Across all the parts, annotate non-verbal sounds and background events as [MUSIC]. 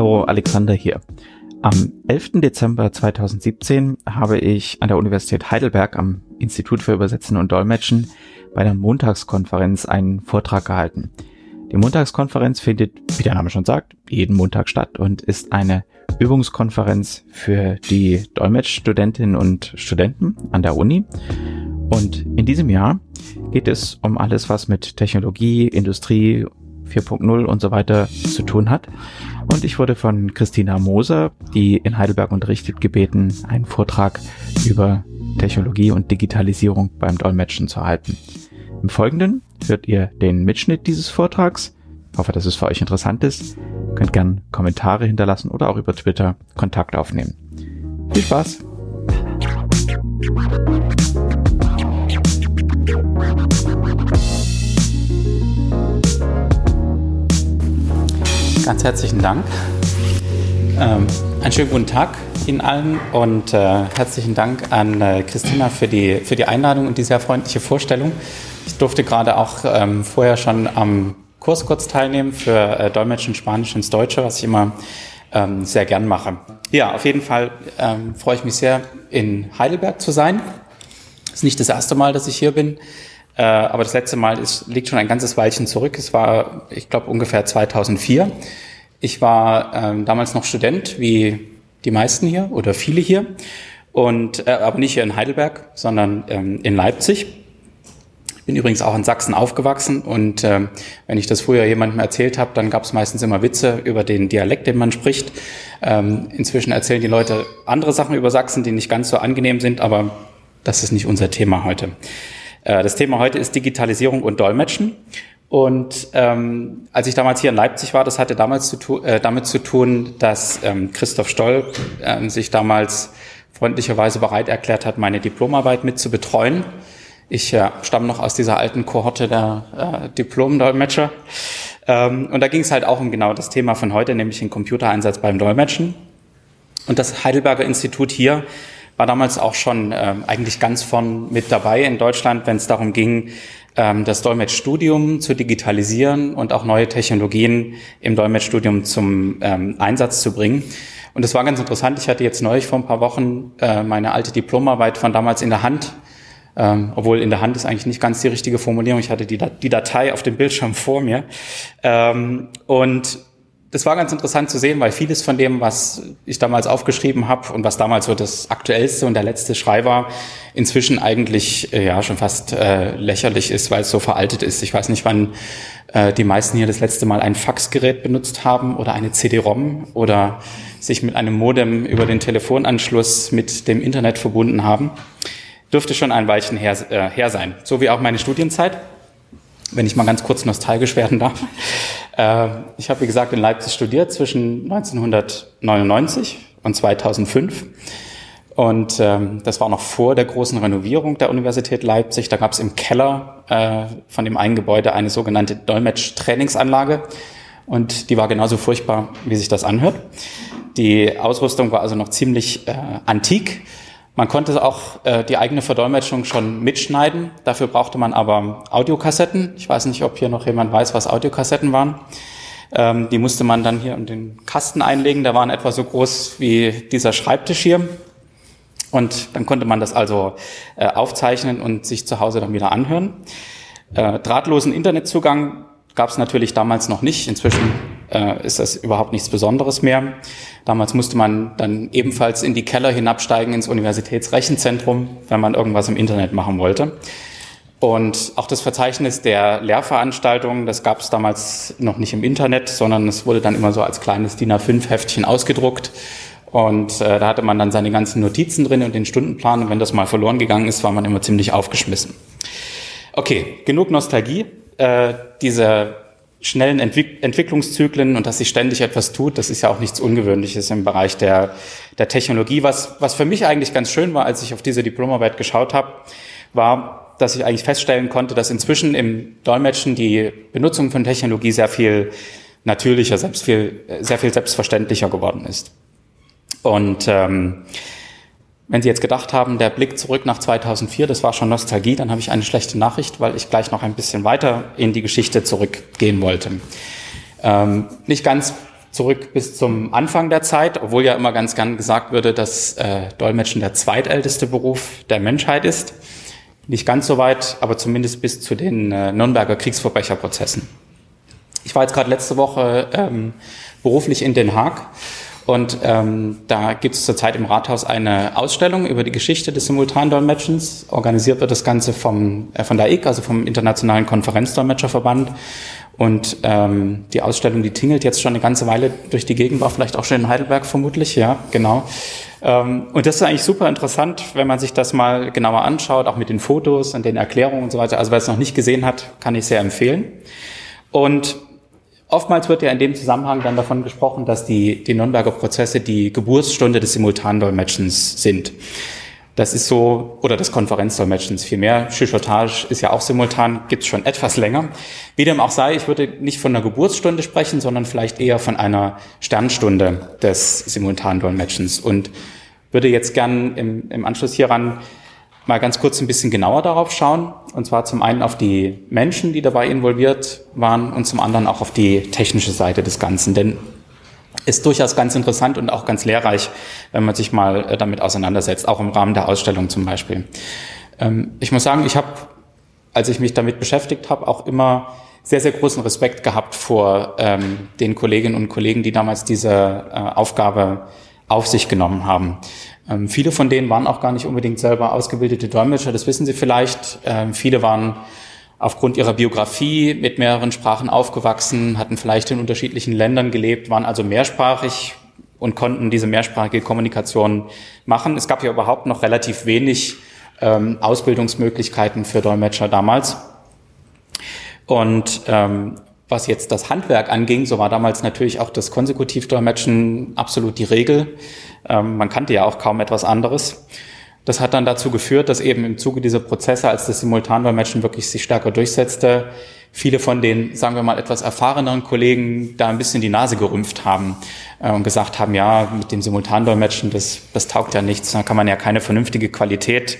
Hallo, Alexander hier. Am 11. Dezember 2017 habe ich an der Universität Heidelberg am Institut für Übersetzen und Dolmetschen bei der Montagskonferenz einen Vortrag gehalten. Die Montagskonferenz findet, wie der Name schon sagt, jeden Montag statt und ist eine Übungskonferenz für die Dolmetschstudentinnen und Studenten an der Uni. Und in diesem Jahr geht es um alles, was mit Technologie, Industrie 4.0 und so weiter zu tun hat. Und ich wurde von Christina Moser, die in Heidelberg unterrichtet, gebeten, einen Vortrag über Technologie und Digitalisierung beim Dolmetschen zu halten. Im Folgenden hört ihr den Mitschnitt dieses Vortrags. Ich hoffe, dass es für euch interessant ist. Ihr könnt gern Kommentare hinterlassen oder auch über Twitter Kontakt aufnehmen. Viel Spaß! Ganz herzlichen Dank. Ähm, einen schönen guten Tag Ihnen allen und äh, herzlichen Dank an äh, Christina für die, für die Einladung und die sehr freundliche Vorstellung. Ich durfte gerade auch ähm, vorher schon am Kurs kurz teilnehmen für äh, Dolmetschen Spanisch ins Deutsche, was ich immer ähm, sehr gern mache. Ja, auf jeden Fall ähm, freue ich mich sehr, in Heidelberg zu sein. Ist nicht das erste Mal, dass ich hier bin. Äh, aber das letzte Mal ist, liegt schon ein ganzes Weilchen zurück. Es war, ich glaube, ungefähr 2004. Ich war ähm, damals noch Student, wie die meisten hier oder viele hier, und äh, aber nicht hier in Heidelberg, sondern ähm, in Leipzig. Ich bin übrigens auch in Sachsen aufgewachsen und äh, wenn ich das früher jemandem erzählt habe, dann gab es meistens immer Witze über den Dialekt, den man spricht. Ähm, inzwischen erzählen die Leute andere Sachen über Sachsen, die nicht ganz so angenehm sind, aber das ist nicht unser Thema heute. Äh, das Thema heute ist Digitalisierung und Dolmetschen. Und ähm, als ich damals hier in Leipzig war, das hatte damals zu tu äh, damit zu tun, dass ähm, Christoph Stoll äh, sich damals freundlicherweise bereit erklärt hat, meine Diplomarbeit mit zu betreuen. Ich äh, stamme noch aus dieser alten Kohorte der äh, Diplom-Dolmetscher. Ähm, und da ging es halt auch um genau das Thema von heute, nämlich den Computereinsatz beim Dolmetschen. Und das Heidelberger Institut hier war damals auch schon ähm, eigentlich ganz vorn mit dabei in Deutschland, wenn es darum ging, ähm, das Dolmetschstudium zu digitalisieren und auch neue Technologien im Dolmetschstudium zum ähm, Einsatz zu bringen. Und es war ganz interessant. Ich hatte jetzt neulich vor ein paar Wochen äh, meine alte Diplomarbeit von damals in der Hand. Ähm, obwohl in der Hand ist eigentlich nicht ganz die richtige Formulierung. Ich hatte die, die Datei auf dem Bildschirm vor mir. Ähm, und das war ganz interessant zu sehen, weil vieles von dem, was ich damals aufgeschrieben habe und was damals so das aktuellste und der letzte Schrei war, inzwischen eigentlich äh, ja schon fast äh, lächerlich ist, weil es so veraltet ist. Ich weiß nicht, wann äh, die meisten hier das letzte Mal ein Faxgerät benutzt haben oder eine CD-ROM oder sich mit einem Modem über den Telefonanschluss mit dem Internet verbunden haben. Dürfte schon ein Weilchen her, äh, her sein. So wie auch meine Studienzeit wenn ich mal ganz kurz nostalgisch werden darf. Äh, ich habe, wie gesagt, in Leipzig studiert zwischen 1999 und 2005. Und ähm, das war noch vor der großen Renovierung der Universität Leipzig. Da gab es im Keller äh, von dem einen Gebäude eine sogenannte Dolmetsch-Trainingsanlage. Und die war genauso furchtbar, wie sich das anhört. Die Ausrüstung war also noch ziemlich äh, antik. Man konnte auch äh, die eigene Verdolmetschung schon mitschneiden. Dafür brauchte man aber Audiokassetten. Ich weiß nicht, ob hier noch jemand weiß, was Audiokassetten waren. Ähm, die musste man dann hier in den Kasten einlegen. Der waren etwa so groß wie dieser Schreibtisch hier. Und dann konnte man das also äh, aufzeichnen und sich zu Hause dann wieder anhören. Äh, drahtlosen Internetzugang gab es natürlich damals noch nicht. Inzwischen äh, ist das überhaupt nichts Besonderes mehr. Damals musste man dann ebenfalls in die Keller hinabsteigen ins Universitätsrechenzentrum, wenn man irgendwas im Internet machen wollte. Und auch das Verzeichnis der Lehrveranstaltungen, das gab es damals noch nicht im Internet, sondern es wurde dann immer so als kleines DIN A5-Heftchen ausgedruckt. Und äh, da hatte man dann seine ganzen Notizen drin und den Stundenplan. Und wenn das mal verloren gegangen ist, war man immer ziemlich aufgeschmissen. Okay, genug Nostalgie. Äh, diese schnellen Entwick Entwicklungszyklen und dass sich ständig etwas tut, das ist ja auch nichts Ungewöhnliches im Bereich der, der Technologie. Was, was für mich eigentlich ganz schön war, als ich auf diese Diplomarbeit geschaut habe, war, dass ich eigentlich feststellen konnte, dass inzwischen im Dolmetschen die Benutzung von Technologie sehr viel natürlicher, selbst viel, sehr viel selbstverständlicher geworden ist. Und ähm, wenn Sie jetzt gedacht haben, der Blick zurück nach 2004, das war schon Nostalgie, dann habe ich eine schlechte Nachricht, weil ich gleich noch ein bisschen weiter in die Geschichte zurückgehen wollte. Ähm, nicht ganz zurück bis zum Anfang der Zeit, obwohl ja immer ganz gern gesagt würde, dass äh, Dolmetschen der zweitälteste Beruf der Menschheit ist. Nicht ganz so weit, aber zumindest bis zu den äh, Nürnberger Kriegsverbrecherprozessen. Ich war jetzt gerade letzte Woche ähm, beruflich in Den Haag und ähm, da gibt es zurzeit im Rathaus eine Ausstellung über die Geschichte des Simultandolmetschens. Organisiert wird das Ganze vom, äh, von der IC, also vom Internationalen Konferenzdolmetscherverband. Und ähm, die Ausstellung, die tingelt jetzt schon eine ganze Weile durch die Gegend, war vielleicht auch schon in Heidelberg vermutlich, ja, genau. Ähm, und das ist eigentlich super interessant, wenn man sich das mal genauer anschaut, auch mit den Fotos und den Erklärungen und so weiter. Also wer es noch nicht gesehen hat, kann ich sehr empfehlen. Und oftmals wird ja in dem Zusammenhang dann davon gesprochen, dass die, die Nürnberger Prozesse die Geburtsstunde des Simultandolmetschens sind. Das ist so, oder des Konferenzdolmetschens vielmehr. Chuchotage ist ja auch simultan, gibt's schon etwas länger. Wie dem auch sei, ich würde nicht von einer Geburtsstunde sprechen, sondern vielleicht eher von einer Sternstunde des Simultandolmetschens und würde jetzt gern im, im Anschluss hieran mal ganz kurz ein bisschen genauer darauf schauen. Und zwar zum einen auf die Menschen, die dabei involviert waren und zum anderen auch auf die technische Seite des Ganzen. Denn ist durchaus ganz interessant und auch ganz lehrreich, wenn man sich mal äh, damit auseinandersetzt, auch im Rahmen der Ausstellung zum Beispiel. Ähm, ich muss sagen, ich habe, als ich mich damit beschäftigt habe, auch immer sehr, sehr großen Respekt gehabt vor ähm, den Kolleginnen und Kollegen, die damals diese äh, Aufgabe auf sich genommen haben. Ähm, viele von denen waren auch gar nicht unbedingt selber ausgebildete Dolmetscher, das wissen Sie vielleicht. Ähm, viele waren aufgrund ihrer Biografie mit mehreren Sprachen aufgewachsen, hatten vielleicht in unterschiedlichen Ländern gelebt, waren also mehrsprachig und konnten diese mehrsprachige Kommunikation machen. Es gab ja überhaupt noch relativ wenig ähm, Ausbildungsmöglichkeiten für Dolmetscher damals. Und ähm, was jetzt das Handwerk anging, so war damals natürlich auch das Konsekutivdolmetschen absolut die Regel. Ähm, man kannte ja auch kaum etwas anderes. Das hat dann dazu geführt, dass eben im Zuge dieser Prozesse, als das Simultandolmetschen wirklich sich stärker durchsetzte, viele von den, sagen wir mal, etwas erfahreneren Kollegen da ein bisschen die Nase gerümpft haben äh, und gesagt haben, ja, mit dem Simultandolmetschen, das, das taugt ja nichts, da kann man ja keine vernünftige Qualität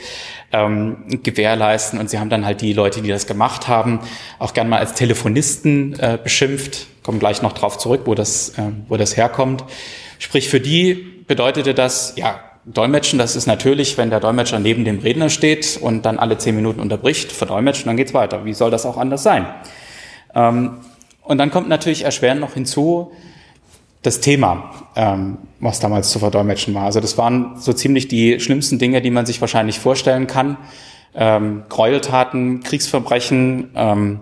ähm, gewährleisten. Und sie haben dann halt die Leute, die das gemacht haben, auch gern mal als Telefonisten äh, beschimpft. Kommen gleich noch drauf zurück, wo das, äh, wo das herkommt. Sprich, für die bedeutete das, ja, Dolmetschen, das ist natürlich, wenn der Dolmetscher neben dem Redner steht und dann alle zehn Minuten unterbricht, verdolmetschen, dann geht's weiter. Wie soll das auch anders sein? Ähm, und dann kommt natürlich erschwerend noch hinzu, das Thema, ähm, was damals zu verdolmetschen war. Also das waren so ziemlich die schlimmsten Dinge, die man sich wahrscheinlich vorstellen kann. Ähm, Gräueltaten, Kriegsverbrechen ähm,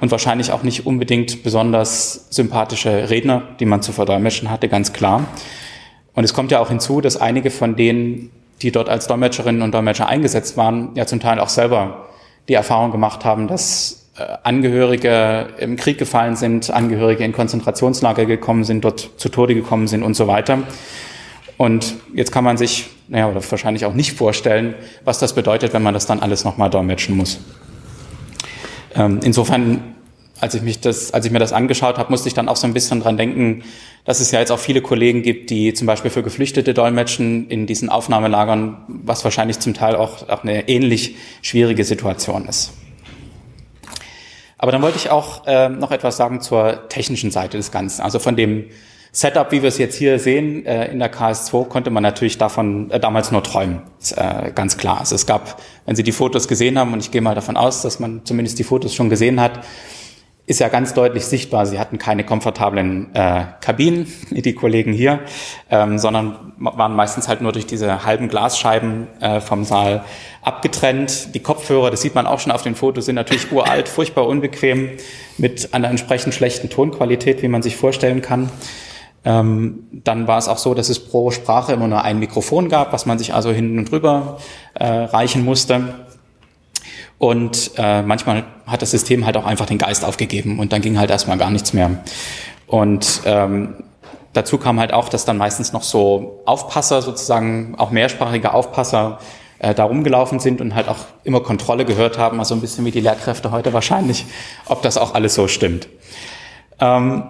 und wahrscheinlich auch nicht unbedingt besonders sympathische Redner, die man zu verdolmetschen hatte, ganz klar. Und es kommt ja auch hinzu, dass einige von denen, die dort als Dolmetscherinnen und Dolmetscher eingesetzt waren, ja zum Teil auch selber die Erfahrung gemacht haben, dass Angehörige im Krieg gefallen sind, Angehörige in Konzentrationslager gekommen sind, dort zu Tode gekommen sind und so weiter. Und jetzt kann man sich, naja, oder wahrscheinlich auch nicht vorstellen, was das bedeutet, wenn man das dann alles nochmal dolmetschen muss. Ähm, insofern, als ich, mich das, als ich mir das angeschaut habe, musste ich dann auch so ein bisschen dran denken, dass es ja jetzt auch viele Kollegen gibt, die zum Beispiel für Geflüchtete dolmetschen in diesen Aufnahmelagern, was wahrscheinlich zum Teil auch, auch eine ähnlich schwierige Situation ist. Aber dann wollte ich auch äh, noch etwas sagen zur technischen Seite des Ganzen. Also von dem Setup, wie wir es jetzt hier sehen, äh, in der KS2 konnte man natürlich davon äh, damals nur träumen. Ist, äh, ganz klar. Also es gab, wenn Sie die Fotos gesehen haben, und ich gehe mal davon aus, dass man zumindest die Fotos schon gesehen hat, ist ja ganz deutlich sichtbar, sie hatten keine komfortablen äh, Kabinen, [LAUGHS] die Kollegen hier, ähm, sondern waren meistens halt nur durch diese halben Glasscheiben äh, vom Saal abgetrennt. Die Kopfhörer, das sieht man auch schon auf den Fotos, sind natürlich uralt, furchtbar unbequem, mit einer entsprechend schlechten Tonqualität, wie man sich vorstellen kann. Ähm, dann war es auch so, dass es pro Sprache immer nur ein Mikrofon gab, was man sich also hinten und drüber äh, reichen musste. Und äh, manchmal hat das System halt auch einfach den Geist aufgegeben und dann ging halt erstmal gar nichts mehr. Und ähm, dazu kam halt auch, dass dann meistens noch so Aufpasser, sozusagen auch mehrsprachige Aufpasser äh, da rumgelaufen sind und halt auch immer Kontrolle gehört haben, also ein bisschen wie die Lehrkräfte heute wahrscheinlich, ob das auch alles so stimmt. Ähm,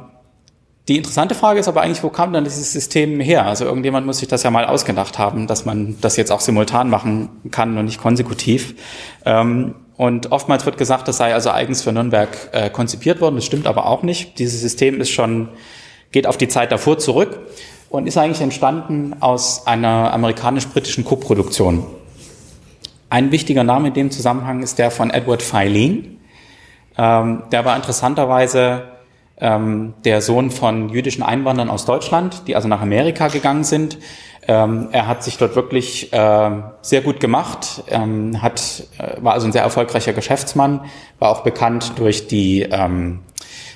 die interessante Frage ist aber eigentlich, wo kam dann dieses System her? Also irgendjemand muss sich das ja mal ausgedacht haben, dass man das jetzt auch simultan machen kann und nicht konsekutiv. Ähm, und oftmals wird gesagt, das sei also eigens für Nürnberg äh, konzipiert worden. Das stimmt aber auch nicht. Dieses System ist schon geht auf die Zeit davor zurück und ist eigentlich entstanden aus einer amerikanisch-britischen Koproduktion. Ein wichtiger Name in dem Zusammenhang ist der von Edward Filene. Ähm, der war interessanterweise ähm, der Sohn von jüdischen Einwanderern aus Deutschland, die also nach Amerika gegangen sind. Ähm, er hat sich dort wirklich äh, sehr gut gemacht, ähm, hat, äh, war also ein sehr erfolgreicher Geschäftsmann, war auch bekannt durch die ähm,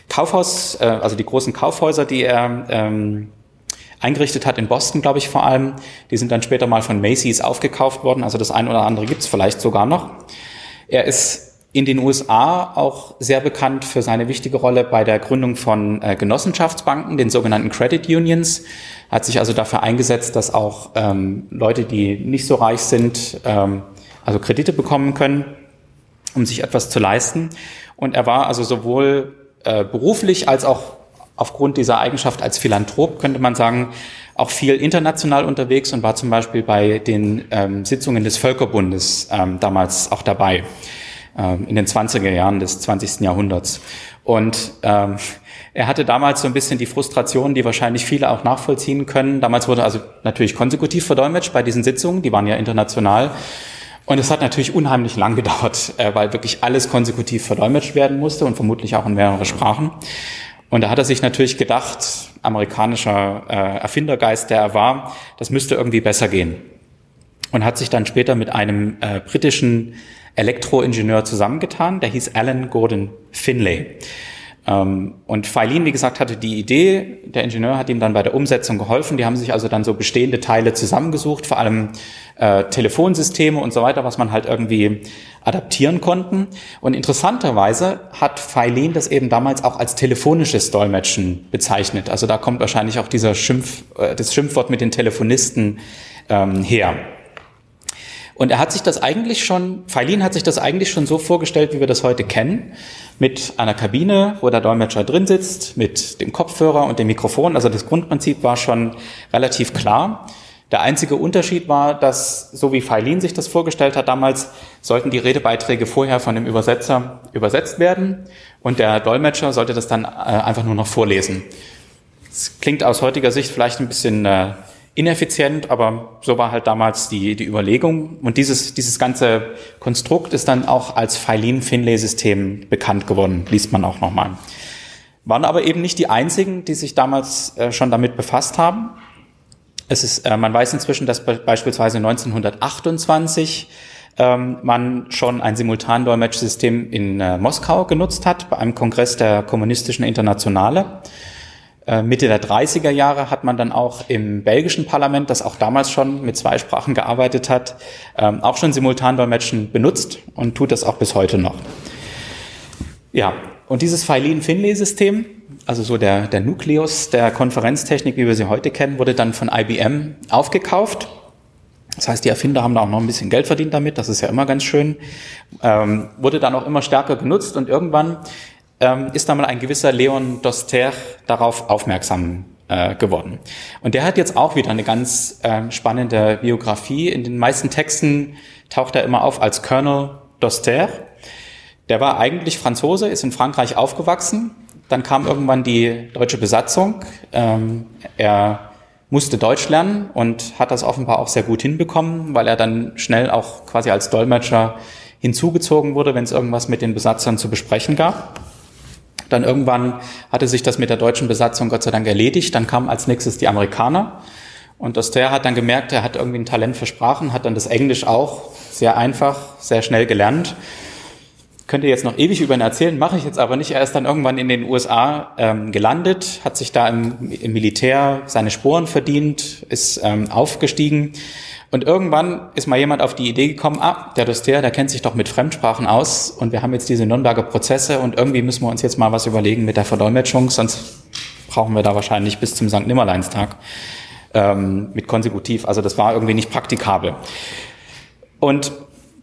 Kaufhaus, äh, also die großen Kaufhäuser, die er ähm, eingerichtet hat in Boston, glaube ich vor allem. Die sind dann später mal von Macy's aufgekauft worden, also das ein oder andere gibt's vielleicht sogar noch. Er ist in den USA auch sehr bekannt für seine wichtige Rolle bei der Gründung von äh, Genossenschaftsbanken, den sogenannten Credit Unions. Hat sich also dafür eingesetzt, dass auch ähm, Leute, die nicht so reich sind, ähm, also Kredite bekommen können, um sich etwas zu leisten. Und er war also sowohl äh, beruflich als auch aufgrund dieser Eigenschaft als Philanthrop, könnte man sagen, auch viel international unterwegs und war zum Beispiel bei den ähm, Sitzungen des Völkerbundes ähm, damals auch dabei. Ähm, in den 20er Jahren des 20. Jahrhunderts. Und ähm, er hatte damals so ein bisschen die Frustration, die wahrscheinlich viele auch nachvollziehen können. Damals wurde also natürlich konsekutiv verdolmetscht bei diesen Sitzungen, die waren ja international. Und es hat natürlich unheimlich lang gedauert, äh, weil wirklich alles konsekutiv verdolmetscht werden musste und vermutlich auch in mehrere Sprachen. Und da hat er sich natürlich gedacht, amerikanischer äh, Erfindergeist, der er war, das müsste irgendwie besser gehen. Und hat sich dann später mit einem äh, britischen Elektroingenieur zusammengetan, der hieß Alan Gordon Finlay. Ähm, und Feilin, wie gesagt, hatte die Idee, der Ingenieur hat ihm dann bei der Umsetzung geholfen. Die haben sich also dann so bestehende Teile zusammengesucht, vor allem äh, Telefonsysteme und so weiter, was man halt irgendwie adaptieren konnten. Und interessanterweise hat Feilin das eben damals auch als telefonisches Dolmetschen bezeichnet. Also da kommt wahrscheinlich auch dieser Schimpf, äh, das Schimpfwort mit den Telefonisten ähm, her. Und er hat sich das eigentlich schon, Feilin hat sich das eigentlich schon so vorgestellt, wie wir das heute kennen, mit einer Kabine, wo der Dolmetscher drin sitzt, mit dem Kopfhörer und dem Mikrofon. Also das Grundprinzip war schon relativ klar. Der einzige Unterschied war, dass, so wie Feilin sich das vorgestellt hat damals, sollten die Redebeiträge vorher von dem Übersetzer übersetzt werden und der Dolmetscher sollte das dann äh, einfach nur noch vorlesen. Das klingt aus heutiger Sicht vielleicht ein bisschen äh, ineffizient, aber so war halt damals die, die Überlegung. Und dieses, dieses ganze Konstrukt ist dann auch als Filin-Finlay-System bekannt geworden, liest man auch nochmal. Waren aber eben nicht die einzigen, die sich damals äh, schon damit befasst haben. Es ist, äh, man weiß inzwischen, dass be beispielsweise 1928 ähm, man schon ein Simultandolmetschsystem in äh, Moskau genutzt hat, bei einem Kongress der Kommunistischen Internationale. Äh, Mitte der 30er Jahre hat man dann auch im belgischen Parlament, das auch damals schon mit zwei Sprachen gearbeitet hat, ähm, auch schon Simultandolmetschen benutzt und tut das auch bis heute noch. Ja, und dieses Filin-Finlay-System, also so der, der Nukleus der Konferenztechnik, wie wir sie heute kennen, wurde dann von IBM aufgekauft. Das heißt, die Erfinder haben da auch noch ein bisschen Geld verdient damit, das ist ja immer ganz schön. Ähm, wurde dann auch immer stärker genutzt und irgendwann ähm, ist da mal ein gewisser Leon Doster darauf aufmerksam äh, geworden. Und der hat jetzt auch wieder eine ganz äh, spannende Biografie. In den meisten Texten taucht er immer auf als Colonel Doster. Der war eigentlich Franzose, ist in Frankreich aufgewachsen. Dann kam irgendwann die deutsche Besatzung. Ähm, er musste Deutsch lernen und hat das offenbar auch sehr gut hinbekommen, weil er dann schnell auch quasi als Dolmetscher hinzugezogen wurde, wenn es irgendwas mit den Besatzern zu besprechen gab. Dann irgendwann hatte sich das mit der deutschen Besatzung Gott sei Dank erledigt. Dann kamen als nächstes die Amerikaner. Und Doster hat dann gemerkt, er hat irgendwie ein Talent für Sprachen, hat dann das Englisch auch sehr einfach, sehr schnell gelernt. Könnte jetzt noch ewig über ihn erzählen, mache ich jetzt aber nicht. Er ist dann irgendwann in den USA ähm, gelandet, hat sich da im, im Militär seine Sporen verdient, ist ähm, aufgestiegen und irgendwann ist mal jemand auf die Idee gekommen, ah, der Doster, der kennt sich doch mit Fremdsprachen aus und wir haben jetzt diese Nürnberger Prozesse und irgendwie müssen wir uns jetzt mal was überlegen mit der Verdolmetschung, sonst brauchen wir da wahrscheinlich bis zum St. Nimmerleinstag ähm, mit konsekutiv. Also das war irgendwie nicht praktikabel. Und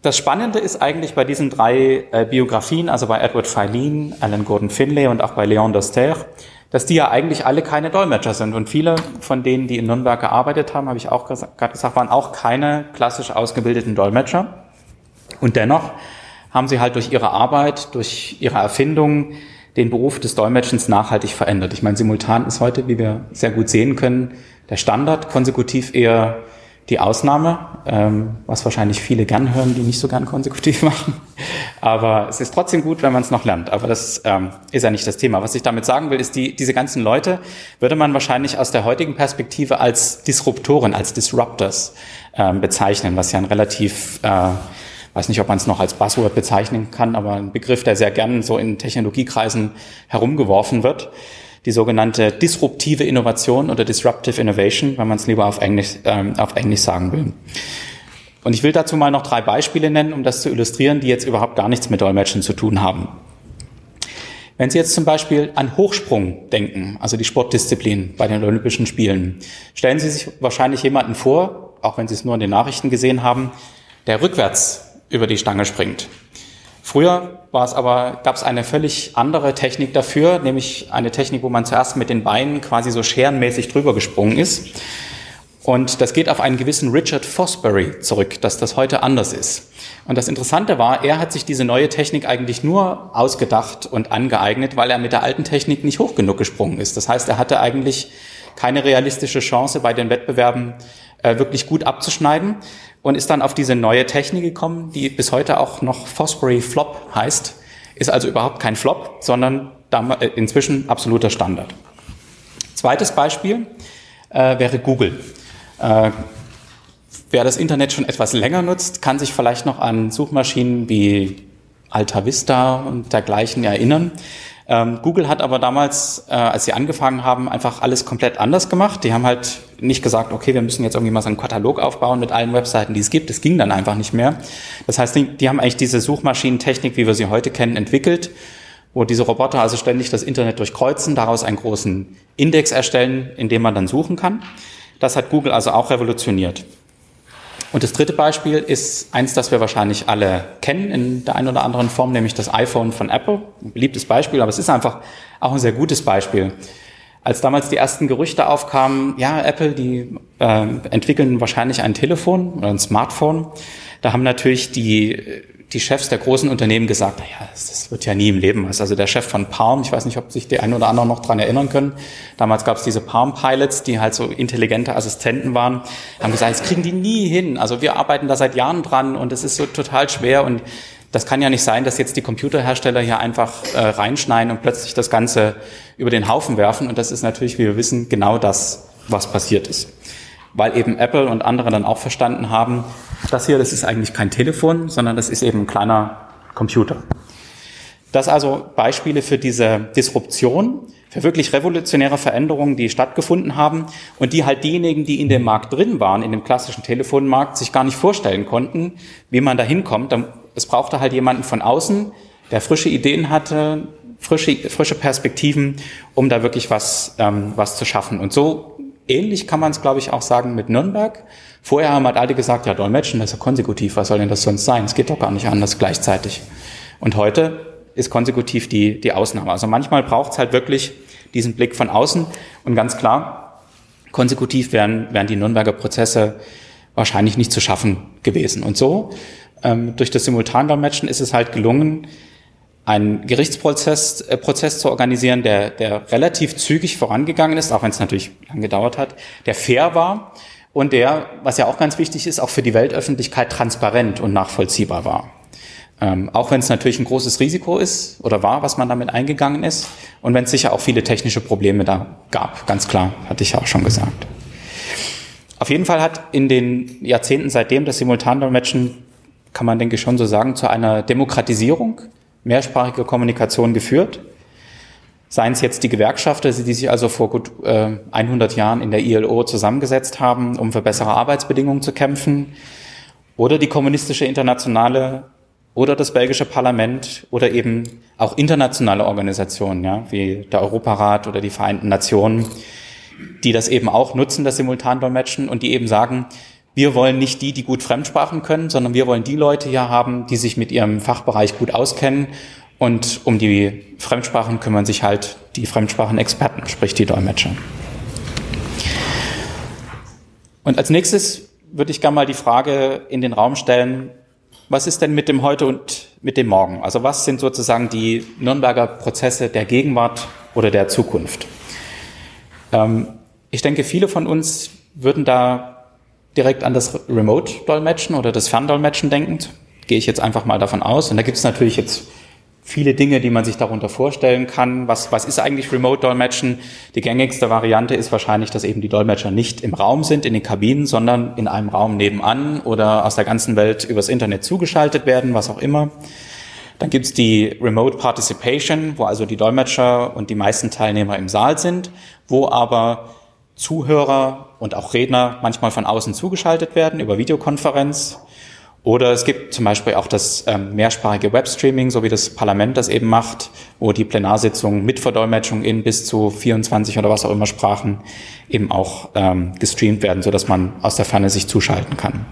das Spannende ist eigentlich bei diesen drei äh, Biografien, also bei Edward Filene, Alan Gordon Finlay und auch bei Léon Doster, dass die ja eigentlich alle keine Dolmetscher sind. Und viele von denen, die in Nürnberg gearbeitet haben, habe ich auch gerade gesagt, waren auch keine klassisch ausgebildeten Dolmetscher. Und dennoch haben sie halt durch ihre Arbeit, durch ihre Erfindung den Beruf des Dolmetschens nachhaltig verändert. Ich meine, simultan ist heute, wie wir sehr gut sehen können, der Standard, konsekutiv eher die Ausnahme, ähm, was wahrscheinlich viele gern hören, die nicht so gern konsekutiv [LAUGHS] machen. Aber es ist trotzdem gut, wenn man es noch lernt. Aber das ähm, ist ja nicht das Thema. Was ich damit sagen will, ist, die, diese ganzen Leute würde man wahrscheinlich aus der heutigen Perspektive als Disruptoren, als Disruptors ähm, bezeichnen, was ja ein relativ, äh, weiß nicht, ob man es noch als Buzzword bezeichnen kann, aber ein Begriff, der sehr gern so in Technologiekreisen herumgeworfen wird die sogenannte disruptive Innovation oder Disruptive Innovation, wenn man es lieber auf Englisch, ähm, auf Englisch sagen will. Und ich will dazu mal noch drei Beispiele nennen, um das zu illustrieren, die jetzt überhaupt gar nichts mit Dolmetschen zu tun haben. Wenn Sie jetzt zum Beispiel an Hochsprung denken, also die Sportdisziplin bei den Olympischen Spielen, stellen Sie sich wahrscheinlich jemanden vor, auch wenn Sie es nur in den Nachrichten gesehen haben, der rückwärts über die Stange springt. Früher war es aber, gab es eine völlig andere Technik dafür, nämlich eine Technik, wo man zuerst mit den Beinen quasi so scherenmäßig drüber gesprungen ist. Und das geht auf einen gewissen Richard Fosbury zurück, dass das heute anders ist. Und das Interessante war, er hat sich diese neue Technik eigentlich nur ausgedacht und angeeignet, weil er mit der alten Technik nicht hoch genug gesprungen ist. Das heißt, er hatte eigentlich keine realistische Chance bei den Wettbewerben äh, wirklich gut abzuschneiden und ist dann auf diese neue Technik gekommen, die bis heute auch noch Fosbury Flop heißt. Ist also überhaupt kein Flop, sondern äh, inzwischen absoluter Standard. Zweites Beispiel äh, wäre Google. Äh, wer das Internet schon etwas länger nutzt, kann sich vielleicht noch an Suchmaschinen wie Alta Vista und dergleichen erinnern. Ähm, Google hat aber damals, äh, als sie angefangen haben, einfach alles komplett anders gemacht. Die haben halt nicht gesagt, okay, wir müssen jetzt irgendwie mal so einen Katalog aufbauen mit allen Webseiten, die es gibt. Das ging dann einfach nicht mehr. Das heißt, die, die haben eigentlich diese Suchmaschinentechnik, wie wir sie heute kennen, entwickelt, wo diese Roboter also ständig das Internet durchkreuzen, daraus einen großen Index erstellen, in dem man dann suchen kann. Das hat Google also auch revolutioniert. Und das dritte Beispiel ist eins, das wir wahrscheinlich alle kennen in der einen oder anderen Form, nämlich das iPhone von Apple. Ein beliebtes Beispiel, aber es ist einfach auch ein sehr gutes Beispiel. Als damals die ersten Gerüchte aufkamen, ja, Apple, die äh, entwickeln wahrscheinlich ein Telefon oder ein Smartphone, da haben natürlich die die Chefs der großen Unternehmen gesagt, naja, das wird ja nie im Leben was. Also der Chef von Palm, ich weiß nicht, ob sich die einen oder anderen noch dran erinnern können. Damals gab es diese Palm Pilots, die halt so intelligente Assistenten waren, haben gesagt, das kriegen die nie hin. Also wir arbeiten da seit Jahren dran und es ist so total schwer und das kann ja nicht sein, dass jetzt die Computerhersteller hier einfach äh, reinschneiden und plötzlich das Ganze über den Haufen werfen. Und das ist natürlich, wie wir wissen, genau das, was passiert ist weil eben Apple und andere dann auch verstanden haben, das hier, das ist eigentlich kein Telefon, sondern das ist eben ein kleiner Computer. Das also Beispiele für diese Disruption, für wirklich revolutionäre Veränderungen, die stattgefunden haben und die halt diejenigen, die in dem Markt drin waren, in dem klassischen Telefonmarkt, sich gar nicht vorstellen konnten, wie man da hinkommt. Es brauchte halt jemanden von außen, der frische Ideen hatte, frische, frische Perspektiven, um da wirklich was, ähm, was zu schaffen. Und so ähnlich kann man es, glaube ich, auch sagen mit Nürnberg. Vorher haben halt alle gesagt, ja, Dolmetschen, das ist ja konsekutiv, was soll denn das sonst sein? Es geht doch gar nicht anders gleichzeitig. Und heute ist konsekutiv die, die Ausnahme. Also manchmal braucht es halt wirklich diesen Blick von außen und ganz klar, konsekutiv wären, wären die Nürnberger Prozesse wahrscheinlich nicht zu schaffen gewesen. Und so, ähm, durch das Simultandolmetschen ist es halt gelungen, einen Gerichtsprozess äh, Prozess zu organisieren, der, der relativ zügig vorangegangen ist, auch wenn es natürlich lang gedauert hat, der fair war und der, was ja auch ganz wichtig ist, auch für die Weltöffentlichkeit transparent und nachvollziehbar war. Ähm, auch wenn es natürlich ein großes Risiko ist oder war, was man damit eingegangen ist und wenn es sicher auch viele technische Probleme da gab, ganz klar, hatte ich ja auch schon gesagt. Auf jeden Fall hat in den Jahrzehnten seitdem das Simultandolmetschen, kann man denke ich schon so sagen, zu einer Demokratisierung mehrsprachige Kommunikation geführt. Seien es jetzt die Gewerkschafter, die sich also vor gut äh, 100 Jahren in der ILO zusammengesetzt haben, um für bessere Arbeitsbedingungen zu kämpfen, oder die kommunistische Internationale oder das belgische Parlament oder eben auch internationale Organisationen, ja, wie der Europarat oder die Vereinten Nationen, die das eben auch nutzen, das Simultandolmetschen und die eben sagen, wir wollen nicht die, die gut Fremdsprachen können, sondern wir wollen die Leute hier haben, die sich mit ihrem Fachbereich gut auskennen. Und um die Fremdsprachen kümmern sich halt die Fremdsprachenexperten, sprich die Dolmetscher. Und als nächstes würde ich gerne mal die Frage in den Raum stellen, was ist denn mit dem heute und mit dem Morgen? Also was sind sozusagen die Nürnberger Prozesse der Gegenwart oder der Zukunft? Ähm, ich denke, viele von uns würden da direkt an das Remote-Dolmetschen oder das Ferndolmetschen denkend. Gehe ich jetzt einfach mal davon aus. Und da gibt es natürlich jetzt viele Dinge, die man sich darunter vorstellen kann. Was, was ist eigentlich Remote-Dolmetschen? Die gängigste Variante ist wahrscheinlich, dass eben die Dolmetscher nicht im Raum sind, in den Kabinen, sondern in einem Raum nebenan oder aus der ganzen Welt übers Internet zugeschaltet werden, was auch immer. Dann gibt's die Remote Participation, wo also die Dolmetscher und die meisten Teilnehmer im Saal sind, wo aber Zuhörer und auch Redner manchmal von außen zugeschaltet werden über Videokonferenz. Oder es gibt zum Beispiel auch das ähm, mehrsprachige Webstreaming, so wie das Parlament das eben macht, wo die Plenarsitzungen mit Verdolmetschung in bis zu 24 oder was auch immer Sprachen eben auch ähm, gestreamt werden, so dass man aus der Ferne sich zuschalten kann.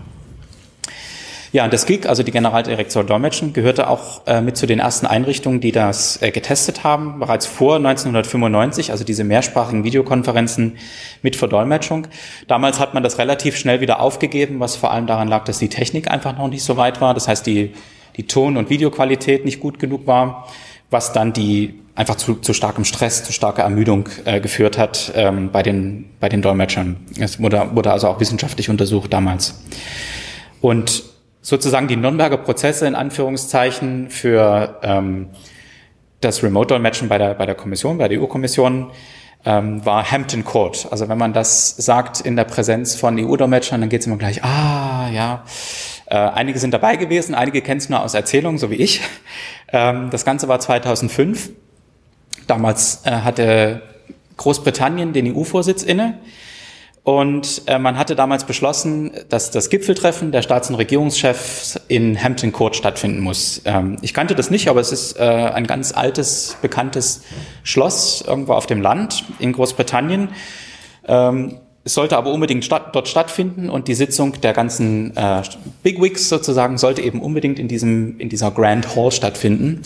Ja, und das GIG, also die Generaldirektion Dolmetschen, gehörte auch äh, mit zu den ersten Einrichtungen, die das äh, getestet haben, bereits vor 1995, also diese mehrsprachigen Videokonferenzen mit Verdolmetschung. Damals hat man das relativ schnell wieder aufgegeben, was vor allem daran lag, dass die Technik einfach noch nicht so weit war. Das heißt, die, die Ton- und Videoqualität nicht gut genug war, was dann die einfach zu, zu starkem Stress, zu starker Ermüdung äh, geführt hat ähm, bei, den, bei den Dolmetschern. Es wurde, wurde also auch wissenschaftlich untersucht damals. Und sozusagen die Nürnberger Prozesse in Anführungszeichen für ähm, das Remote-Dolmetschen bei der, bei der Kommission, bei der EU-Kommission, ähm, war Hampton Court. Also wenn man das sagt in der Präsenz von EU-Dolmetschern, dann geht es immer gleich, ah ja. Äh, einige sind dabei gewesen, einige kennen es nur aus Erzählungen, so wie ich. Ähm, das Ganze war 2005. Damals äh, hatte Großbritannien den EU-Vorsitz inne. Und äh, man hatte damals beschlossen, dass das Gipfeltreffen der Staats- und Regierungschefs in Hampton Court stattfinden muss. Ähm, ich kannte das nicht, aber es ist äh, ein ganz altes, bekanntes Schloss irgendwo auf dem Land in Großbritannien. Ähm, es sollte aber unbedingt statt, dort stattfinden und die Sitzung der ganzen äh, Bigwigs sozusagen sollte eben unbedingt in diesem in dieser Grand Hall stattfinden.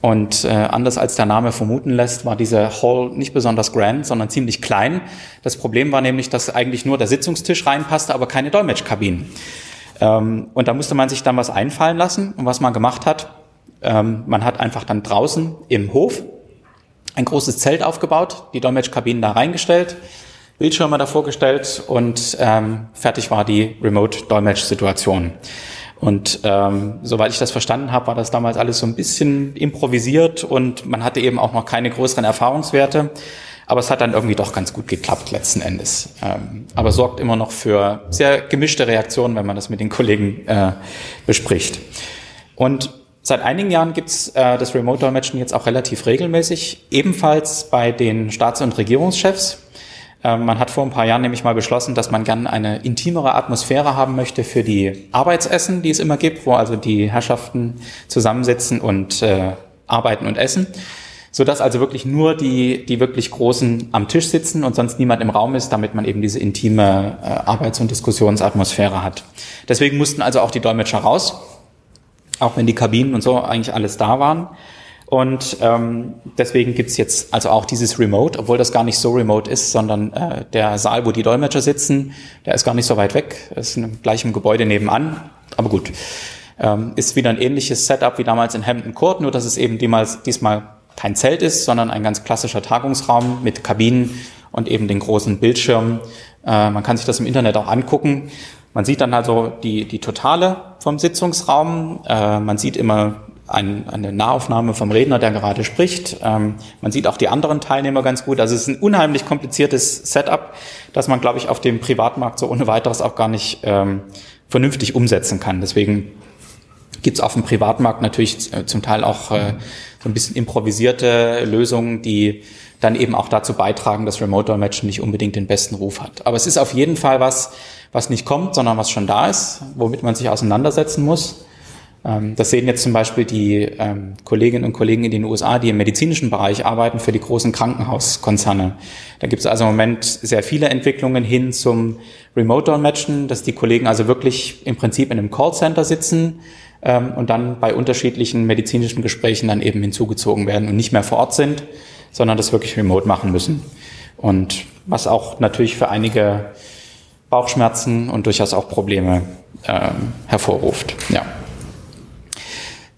Und äh, anders als der Name vermuten lässt, war diese Hall nicht besonders grand, sondern ziemlich klein. Das Problem war nämlich, dass eigentlich nur der Sitzungstisch reinpasste, aber keine Dolmetschkabinen. Ähm, und da musste man sich dann was einfallen lassen. Und was man gemacht hat, ähm, man hat einfach dann draußen im Hof ein großes Zelt aufgebaut, die Dolmetschkabinen da reingestellt, Bildschirme davor gestellt und ähm, fertig war die Remote-Dolmetsch-Situation. Und ähm, soweit ich das verstanden habe, war das damals alles so ein bisschen improvisiert und man hatte eben auch noch keine größeren Erfahrungswerte. Aber es hat dann irgendwie doch ganz gut geklappt letzten Endes. Ähm, aber sorgt immer noch für sehr gemischte Reaktionen, wenn man das mit den Kollegen äh, bespricht. Und seit einigen Jahren gibt's äh, das Remote-Dolmetschen jetzt auch relativ regelmäßig, ebenfalls bei den Staats- und Regierungschefs. Ähm, man hat vor ein paar Jahren nämlich mal beschlossen, dass man gerne eine intimere Atmosphäre haben möchte für die Arbeitsessen, die es immer gibt, wo also die Herrschaften zusammensitzen und äh, arbeiten und essen, so dass also wirklich nur die die wirklich großen am Tisch sitzen und sonst niemand im Raum ist, damit man eben diese intime äh, Arbeits- und Diskussionsatmosphäre hat. Deswegen mussten also auch die Dolmetscher raus, auch wenn die Kabinen und so eigentlich alles da waren. Und ähm, deswegen gibt's jetzt also auch dieses Remote, obwohl das gar nicht so remote ist, sondern äh, der Saal, wo die Dolmetscher sitzen, der ist gar nicht so weit weg, ist in gleichem Gebäude nebenan. Aber gut, ähm, ist wieder ein ähnliches Setup wie damals in Hampton Court, nur dass es eben diesmal, diesmal kein Zelt ist, sondern ein ganz klassischer Tagungsraum mit Kabinen und eben den großen Bildschirmen. Äh, man kann sich das im Internet auch angucken. Man sieht dann also die, die Totale vom Sitzungsraum. Äh, man sieht immer ein, eine Nahaufnahme vom Redner, der gerade spricht. Ähm, man sieht auch die anderen Teilnehmer ganz gut. Also es ist ein unheimlich kompliziertes Setup, das man, glaube ich, auf dem Privatmarkt so ohne weiteres auch gar nicht ähm, vernünftig umsetzen kann. Deswegen gibt es auf dem Privatmarkt natürlich äh, zum Teil auch äh, so ein bisschen improvisierte Lösungen, die dann eben auch dazu beitragen, dass Remote-Dolmetschen nicht unbedingt den besten Ruf hat. Aber es ist auf jeden Fall was, was nicht kommt, sondern was schon da ist, womit man sich auseinandersetzen muss. Ähm, das sehen jetzt zum Beispiel die ähm, Kolleginnen und Kollegen in den USA, die im medizinischen Bereich arbeiten für die großen Krankenhauskonzerne. Da gibt es also im Moment sehr viele Entwicklungen hin zum Remote-Dolmetschen, dass die Kollegen also wirklich im Prinzip in einem Callcenter sitzen ähm, und dann bei unterschiedlichen medizinischen Gesprächen dann eben hinzugezogen werden und nicht mehr vor Ort sind, sondern das wirklich remote machen müssen. Und was auch natürlich für einige Bauchschmerzen und durchaus auch Probleme hervorruft. Ja.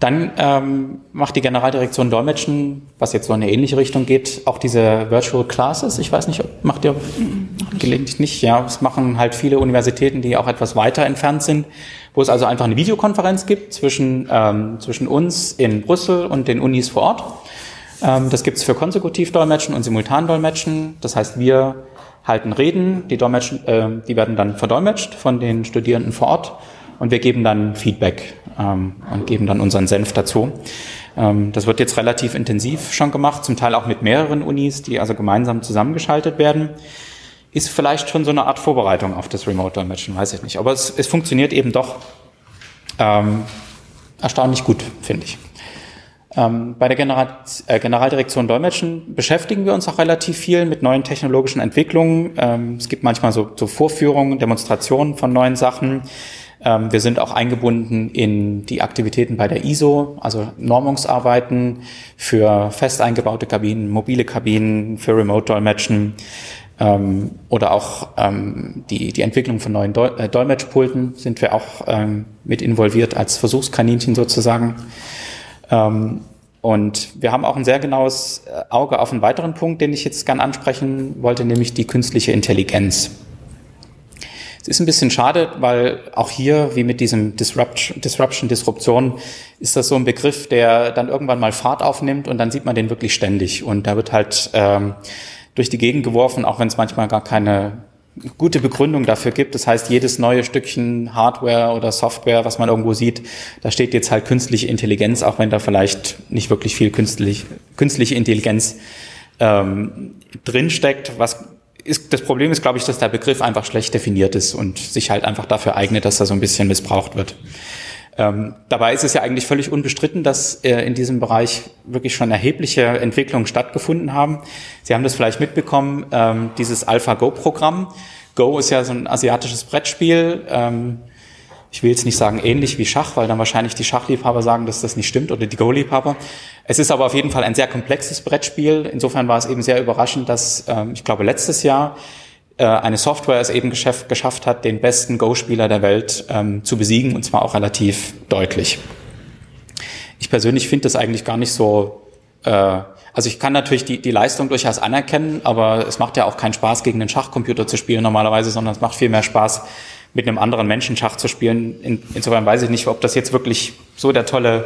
Dann ähm, macht die Generaldirektion Dolmetschen, was jetzt so in eine ähnliche Richtung geht, auch diese Virtual Classes. Ich weiß nicht, ob macht ihr gelegentlich nicht. Ja, das machen halt viele Universitäten, die auch etwas weiter entfernt sind, wo es also einfach eine Videokonferenz gibt zwischen, ähm, zwischen uns in Brüssel und den Unis vor Ort. Ähm, das gibt's für Konsekutivdolmetschen und Simultandolmetschen. Das heißt, wir halten Reden, die, Dolmetschen, äh, die werden dann verdolmetscht von den Studierenden vor Ort und wir geben dann Feedback ähm, und geben dann unseren Senf dazu. Ähm, das wird jetzt relativ intensiv schon gemacht, zum Teil auch mit mehreren Unis, die also gemeinsam zusammengeschaltet werden. Ist vielleicht schon so eine Art Vorbereitung auf das Remote-Dolmetschen, weiß ich nicht. Aber es, es funktioniert eben doch ähm, erstaunlich gut, finde ich. Ähm, bei der General, äh, Generaldirektion Dolmetschen beschäftigen wir uns auch relativ viel mit neuen technologischen Entwicklungen. Ähm, es gibt manchmal so, so Vorführungen, Demonstrationen von neuen Sachen. Ähm, wir sind auch eingebunden in die Aktivitäten bei der ISO, also Normungsarbeiten für fest eingebaute Kabinen, mobile Kabinen, für Remote-Dolmetschen ähm, oder auch ähm, die, die Entwicklung von neuen Dol äh, Dolmetschpulten sind wir auch ähm, mit involviert als Versuchskaninchen sozusagen. Ähm, und wir haben auch ein sehr genaues äh, Auge auf einen weiteren Punkt, den ich jetzt gern ansprechen wollte, nämlich die künstliche Intelligenz. Es ist ein bisschen schade, weil auch hier, wie mit diesem Disruption, Disruption, Disruption, ist das so ein Begriff, der dann irgendwann mal Fahrt aufnimmt und dann sieht man den wirklich ständig. Und da wird halt ähm, durch die Gegend geworfen, auch wenn es manchmal gar keine gute Begründung dafür gibt. Das heißt, jedes neue Stückchen Hardware oder Software, was man irgendwo sieht, da steht jetzt halt künstliche Intelligenz, auch wenn da vielleicht nicht wirklich viel künstlich, künstliche Intelligenz ähm, drinsteckt, was ist, das Problem ist, glaube ich, dass der Begriff einfach schlecht definiert ist und sich halt einfach dafür eignet, dass er so ein bisschen missbraucht wird. Ähm, dabei ist es ja eigentlich völlig unbestritten, dass äh, in diesem Bereich wirklich schon erhebliche Entwicklungen stattgefunden haben. Sie haben das vielleicht mitbekommen, ähm, dieses AlphaGo-Programm. Go ist ja so ein asiatisches Brettspiel. Ähm, ich will jetzt nicht sagen ähnlich wie Schach, weil dann wahrscheinlich die Schachliebhaber sagen, dass das nicht stimmt oder die Go-Liebhaber. Es ist aber auf jeden Fall ein sehr komplexes Brettspiel. Insofern war es eben sehr überraschend, dass ähm, ich glaube letztes Jahr äh, eine Software es eben geschafft, geschafft hat, den besten Go-Spieler der Welt ähm, zu besiegen und zwar auch relativ deutlich. Ich persönlich finde das eigentlich gar nicht so. Äh, also ich kann natürlich die, die Leistung durchaus anerkennen, aber es macht ja auch keinen Spaß, gegen den Schachcomputer zu spielen normalerweise, sondern es macht viel mehr Spaß, mit einem anderen Menschen Schach zu spielen. In, insofern weiß ich nicht, ob das jetzt wirklich so der tolle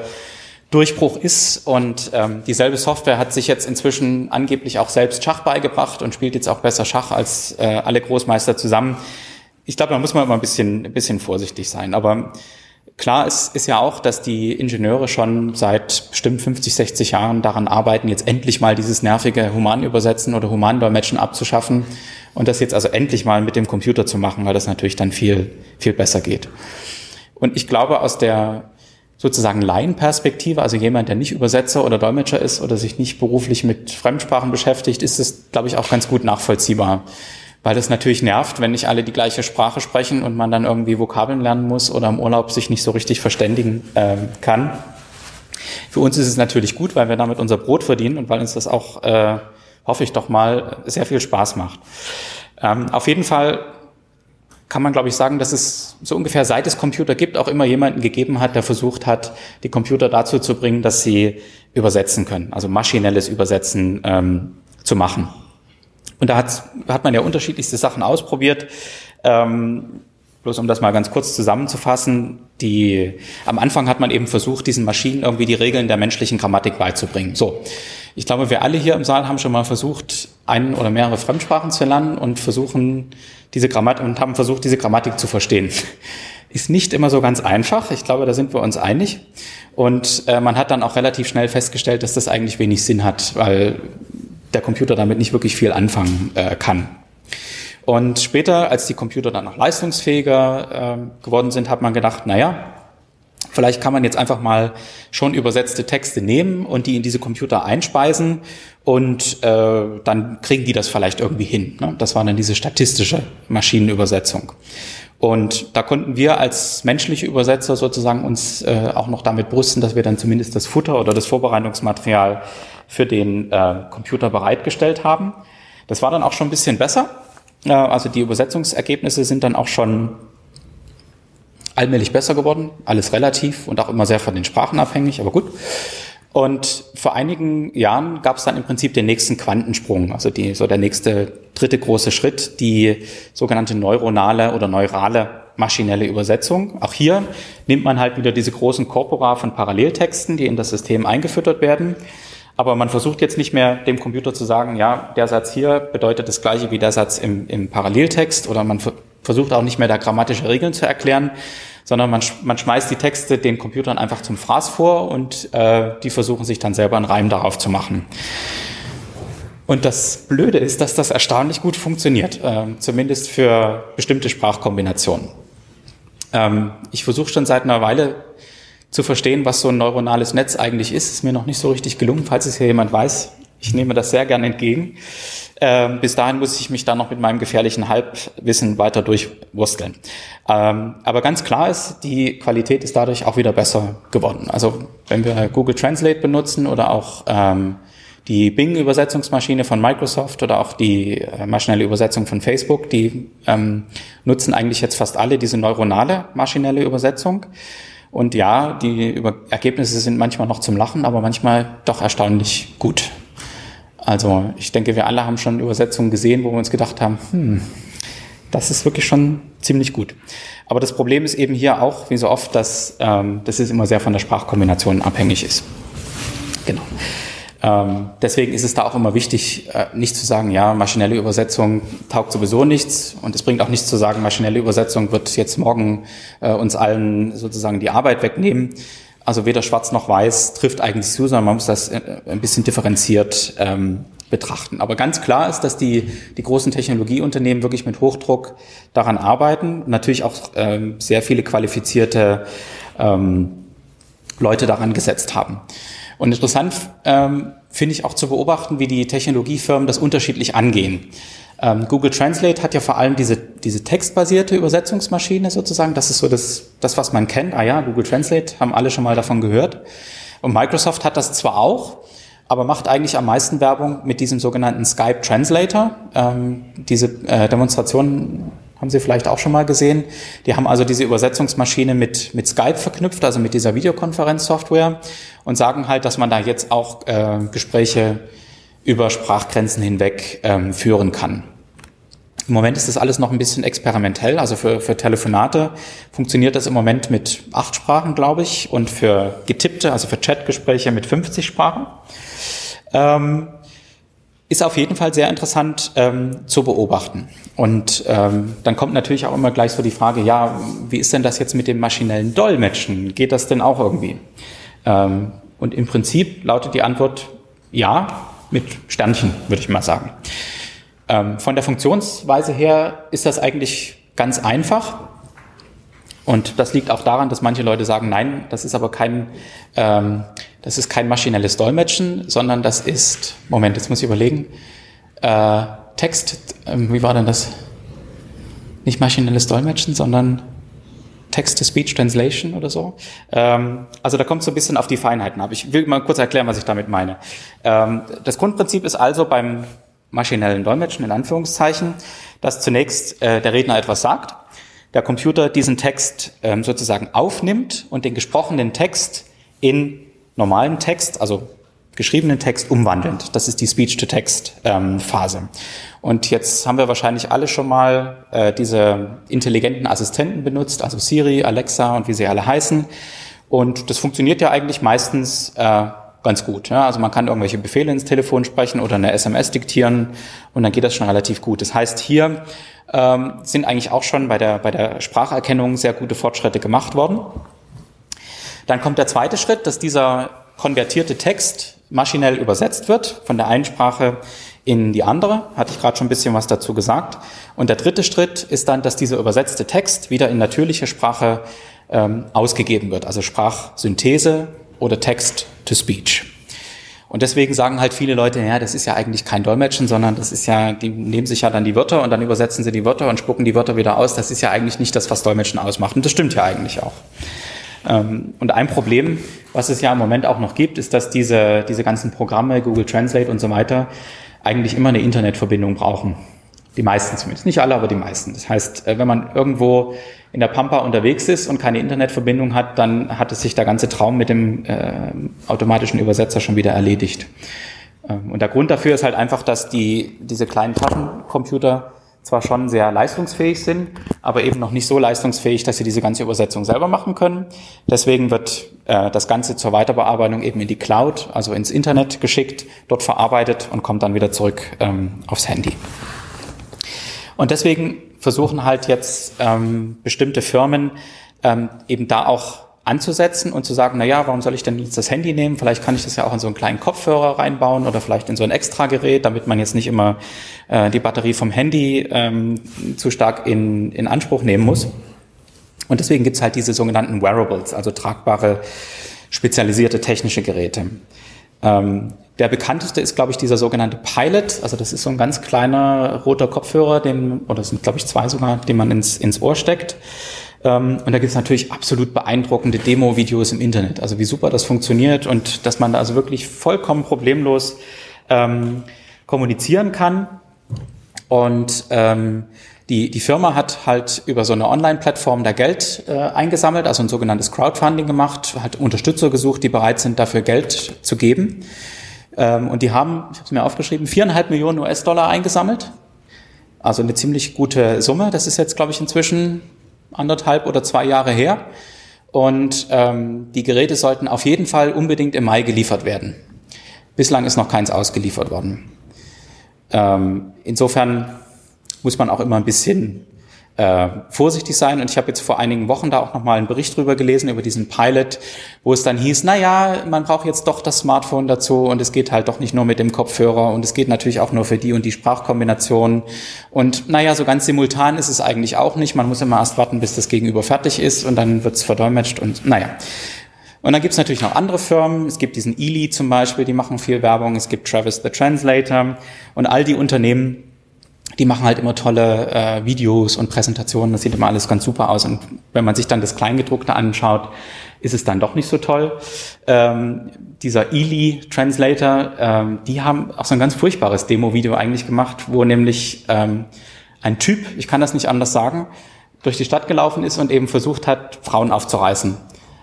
Durchbruch ist. Und ähm, dieselbe Software hat sich jetzt inzwischen angeblich auch selbst Schach beigebracht und spielt jetzt auch besser Schach als äh, alle Großmeister zusammen. Ich glaube, da muss man immer ein bisschen, ein bisschen vorsichtig sein. Aber klar ist, ist ja auch, dass die Ingenieure schon seit bestimmt 50, 60 Jahren daran arbeiten, jetzt endlich mal dieses nervige Humanübersetzen oder Humandolmetschen abzuschaffen und das jetzt also endlich mal mit dem Computer zu machen, weil das natürlich dann viel, viel besser geht. Und ich glaube, aus der sozusagen Laienperspektive, also jemand, der nicht Übersetzer oder Dolmetscher ist oder sich nicht beruflich mit Fremdsprachen beschäftigt, ist es, glaube ich, auch ganz gut nachvollziehbar. Weil das natürlich nervt, wenn nicht alle die gleiche Sprache sprechen und man dann irgendwie Vokabeln lernen muss oder im Urlaub sich nicht so richtig verständigen äh, kann. Für uns ist es natürlich gut, weil wir damit unser Brot verdienen und weil uns das auch äh, hoffe ich doch mal, sehr viel Spaß macht. Ähm, auf jeden Fall kann man, glaube ich, sagen, dass es so ungefähr seit es Computer gibt, auch immer jemanden gegeben hat, der versucht hat, die Computer dazu zu bringen, dass sie übersetzen können, also maschinelles Übersetzen ähm, zu machen. Und da hat, hat man ja unterschiedlichste Sachen ausprobiert. Ähm, bloß um das mal ganz kurz zusammenzufassen, die, am Anfang hat man eben versucht, diesen Maschinen irgendwie die Regeln der menschlichen Grammatik beizubringen. So. Ich glaube, wir alle hier im Saal haben schon mal versucht, ein oder mehrere Fremdsprachen zu lernen und versuchen, diese Grammatik, und haben versucht, diese Grammatik zu verstehen. Ist nicht immer so ganz einfach. Ich glaube, da sind wir uns einig. Und äh, man hat dann auch relativ schnell festgestellt, dass das eigentlich wenig Sinn hat, weil der Computer damit nicht wirklich viel anfangen äh, kann. Und später, als die Computer dann noch leistungsfähiger äh, geworden sind, hat man gedacht, naja, Vielleicht kann man jetzt einfach mal schon übersetzte Texte nehmen und die in diese Computer einspeisen und äh, dann kriegen die das vielleicht irgendwie hin. Ne? Das war dann diese statistische Maschinenübersetzung. Und da konnten wir als menschliche Übersetzer sozusagen uns äh, auch noch damit brüsten, dass wir dann zumindest das Futter oder das Vorbereitungsmaterial für den äh, Computer bereitgestellt haben. Das war dann auch schon ein bisschen besser. Äh, also die Übersetzungsergebnisse sind dann auch schon allmählich besser geworden, alles relativ und auch immer sehr von den Sprachen abhängig, aber gut. Und vor einigen Jahren gab es dann im Prinzip den nächsten Quantensprung, also die, so der nächste dritte große Schritt, die sogenannte neuronale oder neurale maschinelle Übersetzung. Auch hier nimmt man halt wieder diese großen Korpora von Paralleltexten, die in das System eingefüttert werden. Aber man versucht jetzt nicht mehr dem Computer zu sagen, ja, der Satz hier bedeutet das gleiche wie der Satz im, im Paralleltext oder man versucht auch nicht mehr da grammatische Regeln zu erklären, sondern man, man schmeißt die Texte den Computern einfach zum Fraß vor und äh, die versuchen sich dann selber einen Reim darauf zu machen. Und das Blöde ist, dass das erstaunlich gut funktioniert, äh, zumindest für bestimmte Sprachkombinationen. Ähm, ich versuche schon seit einer Weile zu verstehen, was so ein neuronales Netz eigentlich ist. Ist mir noch nicht so richtig gelungen. Falls es hier jemand weiß, ich nehme das sehr gern entgegen. Ähm, bis dahin muss ich mich dann noch mit meinem gefährlichen Halbwissen weiter durchwursteln. Ähm, aber ganz klar ist, die Qualität ist dadurch auch wieder besser geworden. Also wenn wir Google Translate benutzen oder auch ähm, die Bing-Übersetzungsmaschine von Microsoft oder auch die äh, maschinelle Übersetzung von Facebook, die ähm, nutzen eigentlich jetzt fast alle diese neuronale maschinelle Übersetzung. Und ja, die Über Ergebnisse sind manchmal noch zum Lachen, aber manchmal doch erstaunlich gut. Also ich denke, wir alle haben schon Übersetzungen gesehen, wo wir uns gedacht haben, hm, das ist wirklich schon ziemlich gut. Aber das Problem ist eben hier auch, wie so oft, dass, ähm, dass es immer sehr von der Sprachkombination abhängig ist. Genau. Ähm, deswegen ist es da auch immer wichtig, äh, nicht zu sagen, ja, maschinelle Übersetzung taugt sowieso nichts und es bringt auch nichts zu sagen, maschinelle Übersetzung wird jetzt morgen äh, uns allen sozusagen die Arbeit wegnehmen. Also weder schwarz noch weiß trifft eigentlich zu, sondern man muss das äh, ein bisschen differenziert ähm, betrachten. Aber ganz klar ist, dass die, die großen Technologieunternehmen wirklich mit Hochdruck daran arbeiten, natürlich auch ähm, sehr viele qualifizierte ähm, Leute daran gesetzt haben. Und interessant ähm, finde ich auch zu beobachten, wie die Technologiefirmen das unterschiedlich angehen. Ähm, Google Translate hat ja vor allem diese, diese textbasierte Übersetzungsmaschine sozusagen. Das ist so das, das, was man kennt. Ah ja, Google Translate, haben alle schon mal davon gehört. Und Microsoft hat das zwar auch, aber macht eigentlich am meisten Werbung mit diesem sogenannten Skype Translator. Ähm, diese äh, Demonstration haben Sie vielleicht auch schon mal gesehen. Die haben also diese Übersetzungsmaschine mit, mit Skype verknüpft, also mit dieser Videokonferenzsoftware und sagen halt, dass man da jetzt auch äh, Gespräche über Sprachgrenzen hinweg ähm, führen kann. Im Moment ist das alles noch ein bisschen experimentell. Also für, für Telefonate funktioniert das im Moment mit acht Sprachen, glaube ich, und für getippte, also für Chatgespräche mit 50 Sprachen. Ähm, ist auf jeden Fall sehr interessant ähm, zu beobachten. Und ähm, dann kommt natürlich auch immer gleich so die Frage, ja, wie ist denn das jetzt mit dem maschinellen Dolmetschen? Geht das denn auch irgendwie? Ähm, und im Prinzip lautet die Antwort ja, mit Sternchen, würde ich mal sagen. Ähm, von der Funktionsweise her ist das eigentlich ganz einfach. Und das liegt auch daran, dass manche Leute sagen, nein, das ist aber kein, ähm, das ist kein maschinelles Dolmetschen, sondern das ist, Moment, jetzt muss ich überlegen, äh, Text, äh, wie war denn das? Nicht maschinelles Dolmetschen, sondern Text-to-Speech-Translation oder so. Ähm, also da kommt so ein bisschen auf die Feinheiten ab. Ich will mal kurz erklären, was ich damit meine. Ähm, das Grundprinzip ist also beim maschinellen Dolmetschen in Anführungszeichen, dass zunächst äh, der Redner etwas sagt, der Computer diesen Text ähm, sozusagen aufnimmt und den gesprochenen Text in normalen Text, also geschriebenen Text umwandelnd. Das ist die Speech-to-Text-Phase. Ähm, und jetzt haben wir wahrscheinlich alle schon mal äh, diese intelligenten Assistenten benutzt, also Siri, Alexa und wie sie alle heißen. Und das funktioniert ja eigentlich meistens äh, ganz gut. Also man kann irgendwelche Befehle ins Telefon sprechen oder eine SMS diktieren und dann geht das schon relativ gut. Das heißt, hier ähm, sind eigentlich auch schon bei der, bei der Spracherkennung sehr gute Fortschritte gemacht worden. Dann kommt der zweite Schritt, dass dieser konvertierte Text maschinell übersetzt wird von der einen Sprache in die andere. Hatte ich gerade schon ein bisschen was dazu gesagt. Und der dritte Schritt ist dann, dass dieser übersetzte Text wieder in natürliche Sprache ähm, ausgegeben wird, also Sprachsynthese oder Text-to-Speech. Und deswegen sagen halt viele Leute, ja, das ist ja eigentlich kein Dolmetschen, sondern das ist ja, die nehmen sich ja dann die Wörter und dann übersetzen sie die Wörter und spucken die Wörter wieder aus. Das ist ja eigentlich nicht das, was Dolmetschen ausmacht. Und das stimmt ja eigentlich auch. Ähm, und ein Problem, was es ja im Moment auch noch gibt, ist, dass diese, diese ganzen Programme, Google Translate und so weiter, eigentlich immer eine Internetverbindung brauchen. Die meisten zumindest. Nicht alle, aber die meisten. Das heißt, äh, wenn man irgendwo in der Pampa unterwegs ist und keine Internetverbindung hat, dann hat es sich der ganze Traum mit dem äh, automatischen Übersetzer schon wieder erledigt. Ähm, und der Grund dafür ist halt einfach, dass die, diese kleinen Taschencomputer zwar schon sehr leistungsfähig sind, aber eben noch nicht so leistungsfähig, dass sie diese ganze Übersetzung selber machen können. Deswegen wird äh, das Ganze zur Weiterbearbeitung eben in die Cloud, also ins Internet geschickt, dort verarbeitet und kommt dann wieder zurück ähm, aufs Handy. Und deswegen versuchen halt jetzt ähm, bestimmte Firmen ähm, eben da auch anzusetzen und zu sagen, na ja, warum soll ich denn jetzt das Handy nehmen? Vielleicht kann ich das ja auch in so einen kleinen Kopfhörer reinbauen oder vielleicht in so ein Extragerät, damit man jetzt nicht immer äh, die Batterie vom Handy ähm, zu stark in, in Anspruch nehmen muss. Und deswegen gibt's halt diese sogenannten Wearables, also tragbare, spezialisierte technische Geräte. Ähm, der bekannteste ist, glaube ich, dieser sogenannte Pilot. Also das ist so ein ganz kleiner roter Kopfhörer, den, oder es sind, glaube ich, zwei sogar, den man ins, ins Ohr steckt. Ähm, und da gibt es natürlich absolut beeindruckende Demo-Videos im Internet. Also wie super das funktioniert und dass man da also wirklich vollkommen problemlos ähm, kommunizieren kann. Und ähm, die, die Firma hat halt über so eine Online-Plattform da Geld äh, eingesammelt, also ein sogenanntes Crowdfunding gemacht, hat Unterstützer gesucht, die bereit sind, dafür Geld zu geben. Ähm, und die haben, ich habe es mir aufgeschrieben, viereinhalb Millionen US-Dollar eingesammelt. Also eine ziemlich gute Summe. Das ist jetzt, glaube ich, inzwischen anderthalb oder zwei Jahre her. Und ähm, die Geräte sollten auf jeden Fall unbedingt im Mai geliefert werden. Bislang ist noch keins ausgeliefert worden. Ähm, insofern muss man auch immer ein bisschen äh, vorsichtig sein. Und ich habe jetzt vor einigen Wochen da auch nochmal einen Bericht drüber gelesen, über diesen Pilot, wo es dann hieß, na ja, man braucht jetzt doch das Smartphone dazu und es geht halt doch nicht nur mit dem Kopfhörer und es geht natürlich auch nur für die und die Sprachkombination. Und naja, so ganz simultan ist es eigentlich auch nicht. Man muss immer erst warten, bis das Gegenüber fertig ist und dann wird es verdolmetscht und naja. Und dann gibt es natürlich noch andere Firmen. Es gibt diesen Ely zum Beispiel, die machen viel Werbung. Es gibt Travis the Translator und all die Unternehmen, die machen halt immer tolle äh, Videos und Präsentationen. Das sieht immer alles ganz super aus. Und wenn man sich dann das Kleingedruckte anschaut, ist es dann doch nicht so toll. Ähm, dieser Ely Translator, ähm, die haben auch so ein ganz furchtbares Demo-Video eigentlich gemacht, wo nämlich ähm, ein Typ, ich kann das nicht anders sagen, durch die Stadt gelaufen ist und eben versucht hat, Frauen aufzureißen,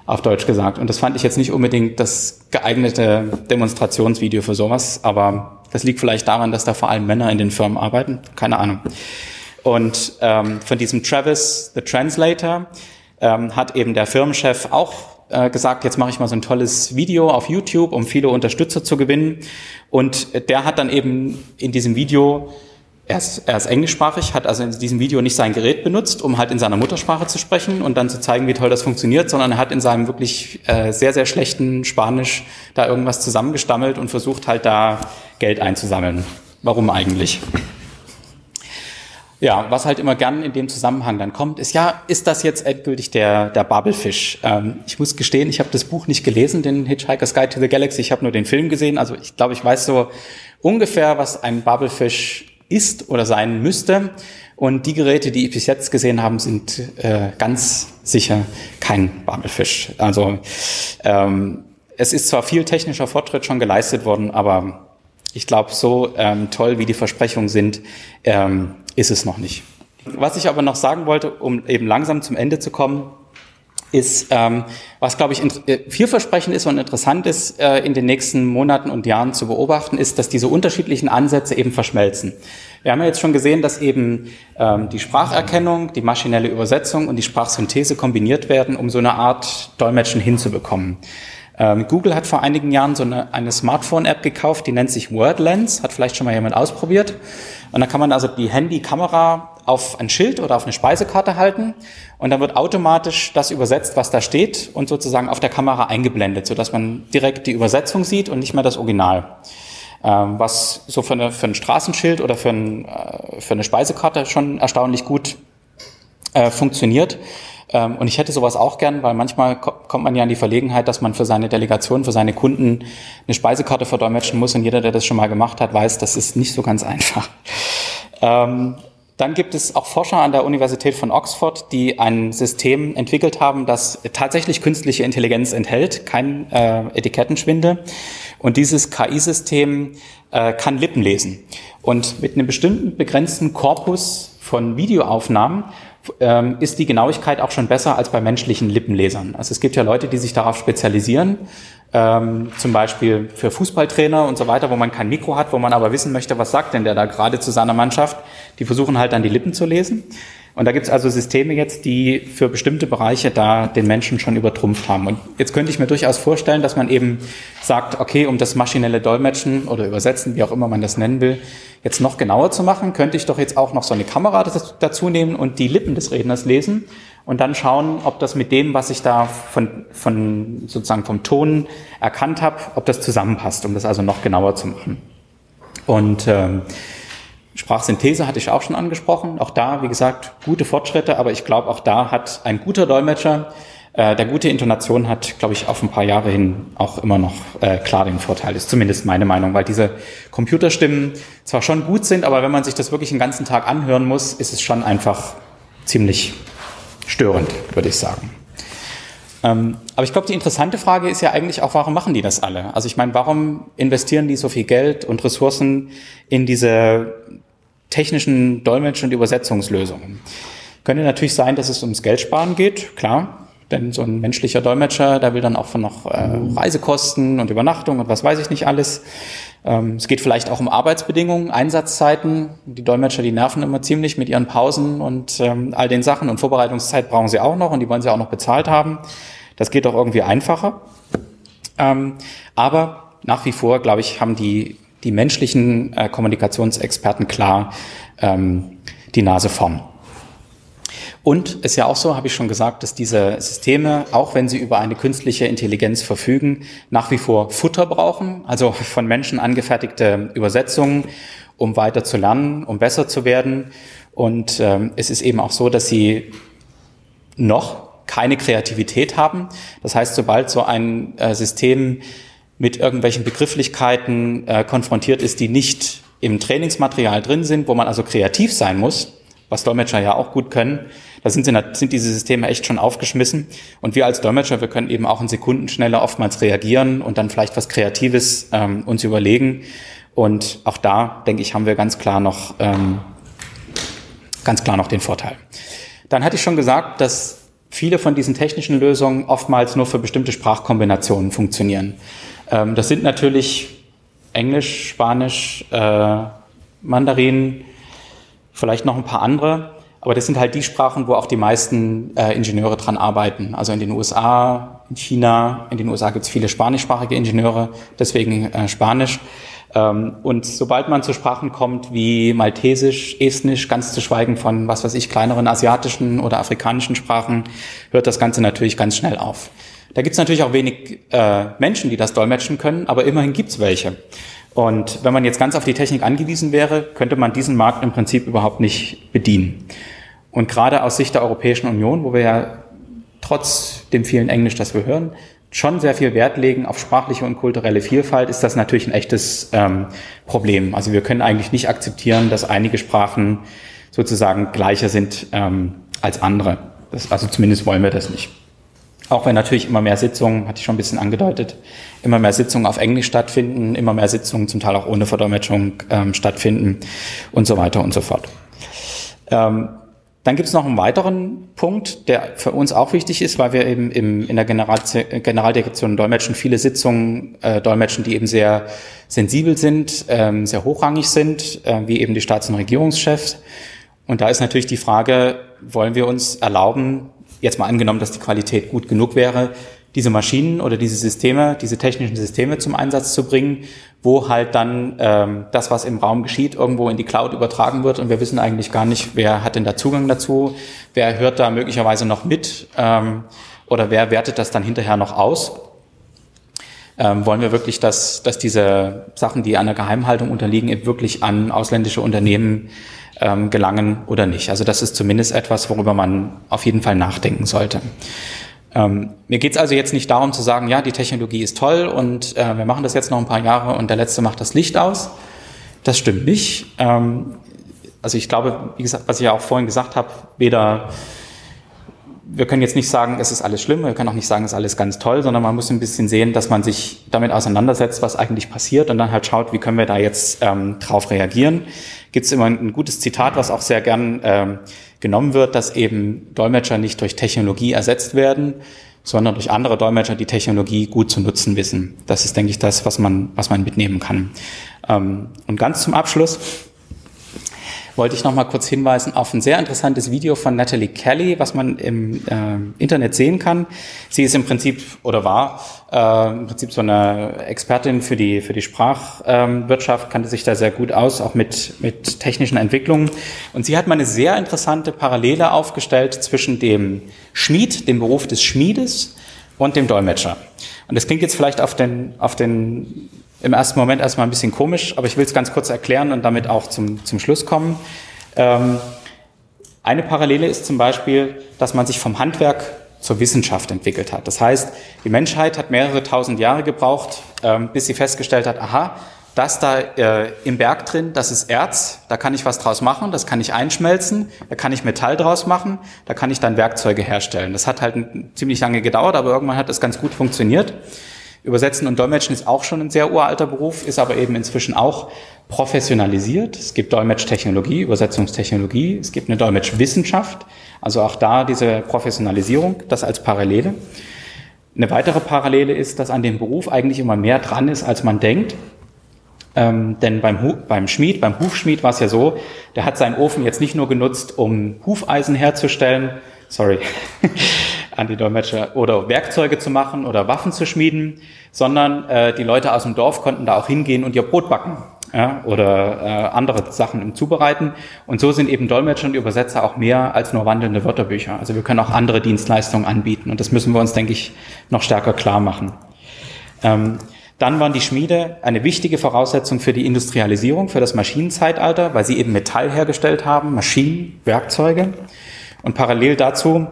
auf Deutsch gesagt. Und das fand ich jetzt nicht unbedingt das geeignete Demonstrationsvideo für sowas, aber das liegt vielleicht daran, dass da vor allem Männer in den Firmen arbeiten. Keine Ahnung. Und ähm, von diesem Travis, the Translator, ähm, hat eben der Firmenchef auch äh, gesagt, jetzt mache ich mal so ein tolles Video auf YouTube, um viele Unterstützer zu gewinnen. Und der hat dann eben in diesem Video er ist, er ist englischsprachig, hat also in diesem Video nicht sein Gerät benutzt, um halt in seiner Muttersprache zu sprechen und dann zu zeigen, wie toll das funktioniert, sondern er hat in seinem wirklich äh, sehr, sehr schlechten Spanisch da irgendwas zusammengestammelt und versucht halt da Geld einzusammeln. Warum eigentlich? Ja, was halt immer gern in dem Zusammenhang dann kommt, ist ja, ist das jetzt endgültig der, der Bubblefish? Ähm, ich muss gestehen, ich habe das Buch nicht gelesen, den Hitchhiker's Guide to the Galaxy, ich habe nur den Film gesehen, also ich glaube, ich weiß so ungefähr, was ein Bubblefish ist oder sein müsste. Und die Geräte, die ich bis jetzt gesehen habe, sind äh, ganz sicher kein Babelfisch. Also ähm, es ist zwar viel technischer Fortschritt schon geleistet worden, aber ich glaube, so ähm, toll wie die Versprechungen sind, ähm, ist es noch nicht. Was ich aber noch sagen wollte, um eben langsam zum Ende zu kommen, ist, ähm, was glaube ich äh, vielversprechend ist und interessant ist, äh, in den nächsten Monaten und Jahren zu beobachten, ist, dass diese unterschiedlichen Ansätze eben verschmelzen. Wir haben ja jetzt schon gesehen, dass eben ähm, die Spracherkennung, die maschinelle Übersetzung und die Sprachsynthese kombiniert werden, um so eine Art Dolmetschen hinzubekommen. Ähm, Google hat vor einigen Jahren so eine, eine Smartphone-App gekauft, die nennt sich WordLens, hat vielleicht schon mal jemand ausprobiert. Und da kann man also die Handykamera auf ein Schild oder auf eine Speisekarte halten und dann wird automatisch das übersetzt, was da steht und sozusagen auf der Kamera eingeblendet, sodass man direkt die Übersetzung sieht und nicht mehr das Original. Ähm, was so für, eine, für ein Straßenschild oder für, ein, äh, für eine Speisekarte schon erstaunlich gut äh, funktioniert. Ähm, und ich hätte sowas auch gern, weil manchmal kommt man ja in die Verlegenheit, dass man für seine Delegation, für seine Kunden eine Speisekarte verdolmetschen muss. Und jeder, der das schon mal gemacht hat, weiß, das ist nicht so ganz [LAUGHS] einfach. Ähm, dann gibt es auch Forscher an der Universität von Oxford, die ein System entwickelt haben, das tatsächlich künstliche Intelligenz enthält, kein äh, Etikettenschwindel. Und dieses KI-System äh, kann Lippen lesen. Und mit einem bestimmten begrenzten Korpus von Videoaufnahmen ähm, ist die Genauigkeit auch schon besser als bei menschlichen Lippenlesern. Also es gibt ja Leute, die sich darauf spezialisieren, ähm, zum Beispiel für Fußballtrainer und so weiter, wo man kein Mikro hat, wo man aber wissen möchte, was sagt denn der da gerade zu seiner Mannschaft. Die versuchen halt dann die Lippen zu lesen. Und da gibt es also Systeme jetzt, die für bestimmte Bereiche da den Menschen schon übertrumpft haben. Und jetzt könnte ich mir durchaus vorstellen, dass man eben sagt, okay, um das maschinelle Dolmetschen oder Übersetzen, wie auch immer man das nennen will, jetzt noch genauer zu machen, könnte ich doch jetzt auch noch so eine Kamera dazu nehmen und die Lippen des Redners lesen und dann schauen, ob das mit dem, was ich da von, von sozusagen vom Ton erkannt habe, ob das zusammenpasst, um das also noch genauer zu machen. Und ähm, Sprachsynthese hatte ich auch schon angesprochen. Auch da, wie gesagt, gute Fortschritte, aber ich glaube, auch da hat ein guter Dolmetscher, äh, der gute Intonation hat, glaube ich, auf ein paar Jahre hin auch immer noch äh, klar den Vorteil. Ist zumindest meine Meinung, weil diese Computerstimmen zwar schon gut sind, aber wenn man sich das wirklich den ganzen Tag anhören muss, ist es schon einfach ziemlich störend, würde ich sagen. Ähm, aber ich glaube, die interessante Frage ist ja eigentlich auch, warum machen die das alle? Also ich meine, warum investieren die so viel Geld und Ressourcen in diese technischen Dolmetsch- und Übersetzungslösungen? Könnte natürlich sein, dass es ums Geldsparen geht, klar. Denn so ein menschlicher Dolmetscher, der will dann auch von noch äh, Reisekosten und Übernachtung und was weiß ich nicht alles. Ähm, es geht vielleicht auch um Arbeitsbedingungen, Einsatzzeiten. Die Dolmetscher, die nerven immer ziemlich mit ihren Pausen und ähm, all den Sachen. Und Vorbereitungszeit brauchen sie auch noch und die wollen sie auch noch bezahlt haben. Das geht doch irgendwie einfacher. Ähm, aber nach wie vor, glaube ich, haben die, die menschlichen äh, Kommunikationsexperten klar ähm, die Nase vorn. Und ist ja auch so, habe ich schon gesagt, dass diese Systeme, auch wenn sie über eine künstliche Intelligenz verfügen, nach wie vor Futter brauchen, also von Menschen angefertigte Übersetzungen, um weiter zu lernen, um besser zu werden. Und ähm, es ist eben auch so, dass sie noch keine Kreativität haben. Das heißt, sobald so ein äh, System mit irgendwelchen Begrifflichkeiten äh, konfrontiert ist, die nicht im Trainingsmaterial drin sind, wo man also kreativ sein muss, was Dolmetscher ja auch gut können, da sind, sie, sind diese Systeme echt schon aufgeschmissen. Und wir als Dolmetscher, wir können eben auch in Sekunden schneller oftmals reagieren und dann vielleicht was Kreatives ähm, uns überlegen. Und auch da, denke ich, haben wir ganz klar noch, ähm, ganz klar noch den Vorteil. Dann hatte ich schon gesagt, dass viele von diesen technischen Lösungen oftmals nur für bestimmte Sprachkombinationen funktionieren. Ähm, das sind natürlich Englisch, Spanisch, äh, Mandarin, vielleicht noch ein paar andere. Aber das sind halt die Sprachen, wo auch die meisten äh, Ingenieure dran arbeiten. Also in den USA, in China, in den USA gibt es viele spanischsprachige Ingenieure, deswegen äh, Spanisch. Ähm, und sobald man zu Sprachen kommt wie Maltesisch, Estnisch, ganz zu schweigen von, was weiß ich, kleineren asiatischen oder afrikanischen Sprachen, hört das Ganze natürlich ganz schnell auf. Da gibt es natürlich auch wenig äh, Menschen, die das dolmetschen können, aber immerhin gibt es welche. Und wenn man jetzt ganz auf die Technik angewiesen wäre, könnte man diesen Markt im Prinzip überhaupt nicht bedienen. Und gerade aus Sicht der Europäischen Union, wo wir ja trotz dem vielen Englisch, das wir hören, schon sehr viel Wert legen auf sprachliche und kulturelle Vielfalt, ist das natürlich ein echtes ähm, Problem. Also wir können eigentlich nicht akzeptieren, dass einige Sprachen sozusagen gleicher sind ähm, als andere. Das, also zumindest wollen wir das nicht. Auch wenn natürlich immer mehr Sitzungen, hatte ich schon ein bisschen angedeutet, immer mehr Sitzungen auf Englisch stattfinden, immer mehr Sitzungen zum Teil auch ohne Verdolmetschung ähm, stattfinden und so weiter und so fort. Ähm, dann gibt es noch einen weiteren Punkt, der für uns auch wichtig ist, weil wir eben im, in der General Generaldirektion Dolmetschen viele Sitzungen äh, dolmetschen, die eben sehr sensibel sind, ähm, sehr hochrangig sind, äh, wie eben die Staats- und Regierungschefs. Und da ist natürlich die Frage, wollen wir uns erlauben, jetzt mal angenommen, dass die Qualität gut genug wäre, diese Maschinen oder diese Systeme, diese technischen Systeme zum Einsatz zu bringen, wo halt dann ähm, das, was im Raum geschieht, irgendwo in die Cloud übertragen wird. Und wir wissen eigentlich gar nicht, wer hat denn da Zugang dazu, wer hört da möglicherweise noch mit? Ähm, oder wer wertet das dann hinterher noch aus. Ähm, wollen wir wirklich, dass, dass diese Sachen, die einer Geheimhaltung unterliegen, eben wirklich an ausländische Unternehmen ähm, gelangen oder nicht? Also das ist zumindest etwas, worüber man auf jeden Fall nachdenken sollte. Ähm, mir geht es also jetzt nicht darum zu sagen, ja, die Technologie ist toll und äh, wir machen das jetzt noch ein paar Jahre und der Letzte macht das Licht aus. Das stimmt nicht. Ähm, also ich glaube, wie gesagt, was ich ja auch vorhin gesagt habe, weder wir können jetzt nicht sagen, es ist alles schlimm, wir können auch nicht sagen, es ist alles ganz toll, sondern man muss ein bisschen sehen, dass man sich damit auseinandersetzt, was eigentlich passiert und dann halt schaut, wie können wir da jetzt ähm, drauf reagieren. Gibt es immer ein gutes Zitat, was auch sehr gern ähm, genommen wird, dass eben Dolmetscher nicht durch Technologie ersetzt werden, sondern durch andere Dolmetscher, die Technologie gut zu nutzen wissen. Das ist, denke ich, das, was man, was man mitnehmen kann. Ähm, und ganz zum Abschluss wollte ich noch mal kurz hinweisen auf ein sehr interessantes Video von Natalie Kelly, was man im äh, Internet sehen kann. Sie ist im Prinzip oder war äh, im Prinzip so eine Expertin für die für die Sprachwirtschaft, ähm, kannte sich da sehr gut aus, auch mit mit technischen Entwicklungen. Und sie hat mal eine sehr interessante Parallele aufgestellt zwischen dem Schmied, dem Beruf des Schmiedes und dem Dolmetscher. Und das klingt jetzt vielleicht auf den auf den im ersten Moment erstmal ein bisschen komisch, aber ich will es ganz kurz erklären und damit auch zum, zum Schluss kommen. Ähm, eine Parallele ist zum Beispiel, dass man sich vom Handwerk zur Wissenschaft entwickelt hat. Das heißt, die Menschheit hat mehrere tausend Jahre gebraucht, ähm, bis sie festgestellt hat, aha, das da äh, im Berg drin, das ist Erz, da kann ich was draus machen, das kann ich einschmelzen, da kann ich Metall draus machen, da kann ich dann Werkzeuge herstellen. Das hat halt ziemlich lange gedauert, aber irgendwann hat das ganz gut funktioniert. Übersetzen und Dolmetschen ist auch schon ein sehr uralter Beruf, ist aber eben inzwischen auch professionalisiert. Es gibt Dolmetschtechnologie, Übersetzungstechnologie, es gibt eine Dolmetschwissenschaft, also auch da diese Professionalisierung, das als Parallele. Eine weitere Parallele ist, dass an dem Beruf eigentlich immer mehr dran ist, als man denkt. Ähm, denn beim, beim Schmied, beim Hufschmied war es ja so, der hat seinen Ofen jetzt nicht nur genutzt, um Hufeisen herzustellen, sorry, [LAUGHS] an die Dolmetscher oder Werkzeuge zu machen oder Waffen zu schmieden, sondern äh, die Leute aus dem Dorf konnten da auch hingehen und ihr Brot backen ja, oder äh, andere Sachen im Zubereiten. Und so sind eben Dolmetscher und Übersetzer auch mehr als nur wandelnde Wörterbücher. Also wir können auch andere Dienstleistungen anbieten und das müssen wir uns, denke ich, noch stärker klar machen. Ähm, dann waren die Schmiede eine wichtige Voraussetzung für die Industrialisierung, für das Maschinenzeitalter, weil sie eben Metall hergestellt haben, Maschinen, Werkzeuge. Und parallel dazu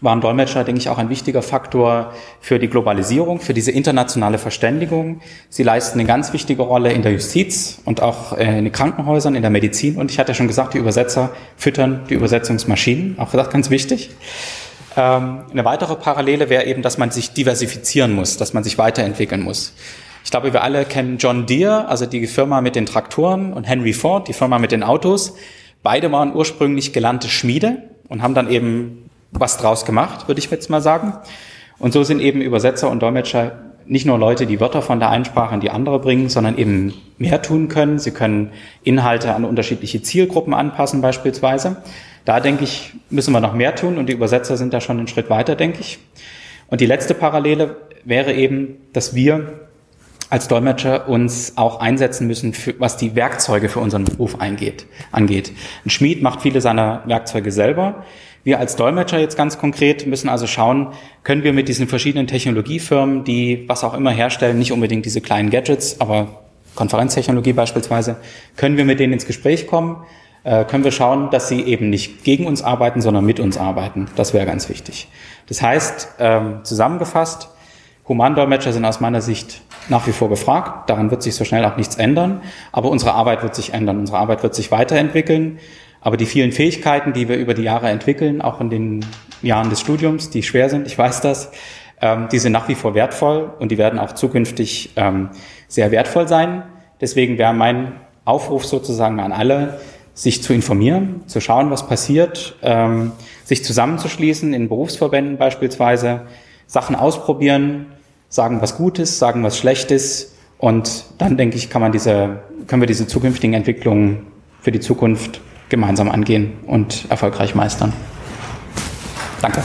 waren Dolmetscher, denke ich, auch ein wichtiger Faktor für die Globalisierung, für diese internationale Verständigung. Sie leisten eine ganz wichtige Rolle in der Justiz und auch äh, in den Krankenhäusern, in der Medizin. Und ich hatte ja schon gesagt, die Übersetzer füttern die Übersetzungsmaschinen, auch gesagt, ganz wichtig. Ähm, eine weitere Parallele wäre eben, dass man sich diversifizieren muss, dass man sich weiterentwickeln muss. Ich glaube, wir alle kennen John Deere, also die Firma mit den Traktoren, und Henry Ford, die Firma mit den Autos. Beide waren ursprünglich gelernte Schmiede und haben dann eben was draus gemacht, würde ich jetzt mal sagen. Und so sind eben Übersetzer und Dolmetscher nicht nur Leute, die Wörter von der einen Sprache in die andere bringen, sondern eben mehr tun können. Sie können Inhalte an unterschiedliche Zielgruppen anpassen beispielsweise. Da denke ich, müssen wir noch mehr tun und die Übersetzer sind da schon einen Schritt weiter, denke ich. Und die letzte Parallele wäre eben, dass wir als Dolmetscher uns auch einsetzen müssen, für, was die Werkzeuge für unseren Beruf eingeht, angeht. Ein Schmied macht viele seiner Werkzeuge selber. Wir als Dolmetscher jetzt ganz konkret müssen also schauen, können wir mit diesen verschiedenen Technologiefirmen, die was auch immer herstellen, nicht unbedingt diese kleinen Gadgets, aber Konferenztechnologie beispielsweise, können wir mit denen ins Gespräch kommen? Äh, können wir schauen, dass sie eben nicht gegen uns arbeiten, sondern mit uns arbeiten. Das wäre ganz wichtig. Das heißt, ähm, zusammengefasst, Humandolmetscher sind aus meiner Sicht nach wie vor gefragt. Daran wird sich so schnell auch nichts ändern. Aber unsere Arbeit wird sich ändern. Unsere Arbeit wird sich weiterentwickeln. Aber die vielen Fähigkeiten, die wir über die Jahre entwickeln, auch in den Jahren des Studiums, die schwer sind, ich weiß das, ähm, die sind nach wie vor wertvoll und die werden auch zukünftig ähm, sehr wertvoll sein. Deswegen wäre mein Aufruf sozusagen an alle, sich zu informieren, zu schauen, was passiert, ähm, sich zusammenzuschließen in Berufsverbänden beispielsweise, Sachen ausprobieren, sagen was Gutes, sagen was Schlechtes und dann denke ich, kann man diese, können wir diese zukünftigen Entwicklungen für die Zukunft gemeinsam angehen und erfolgreich meistern. Danke.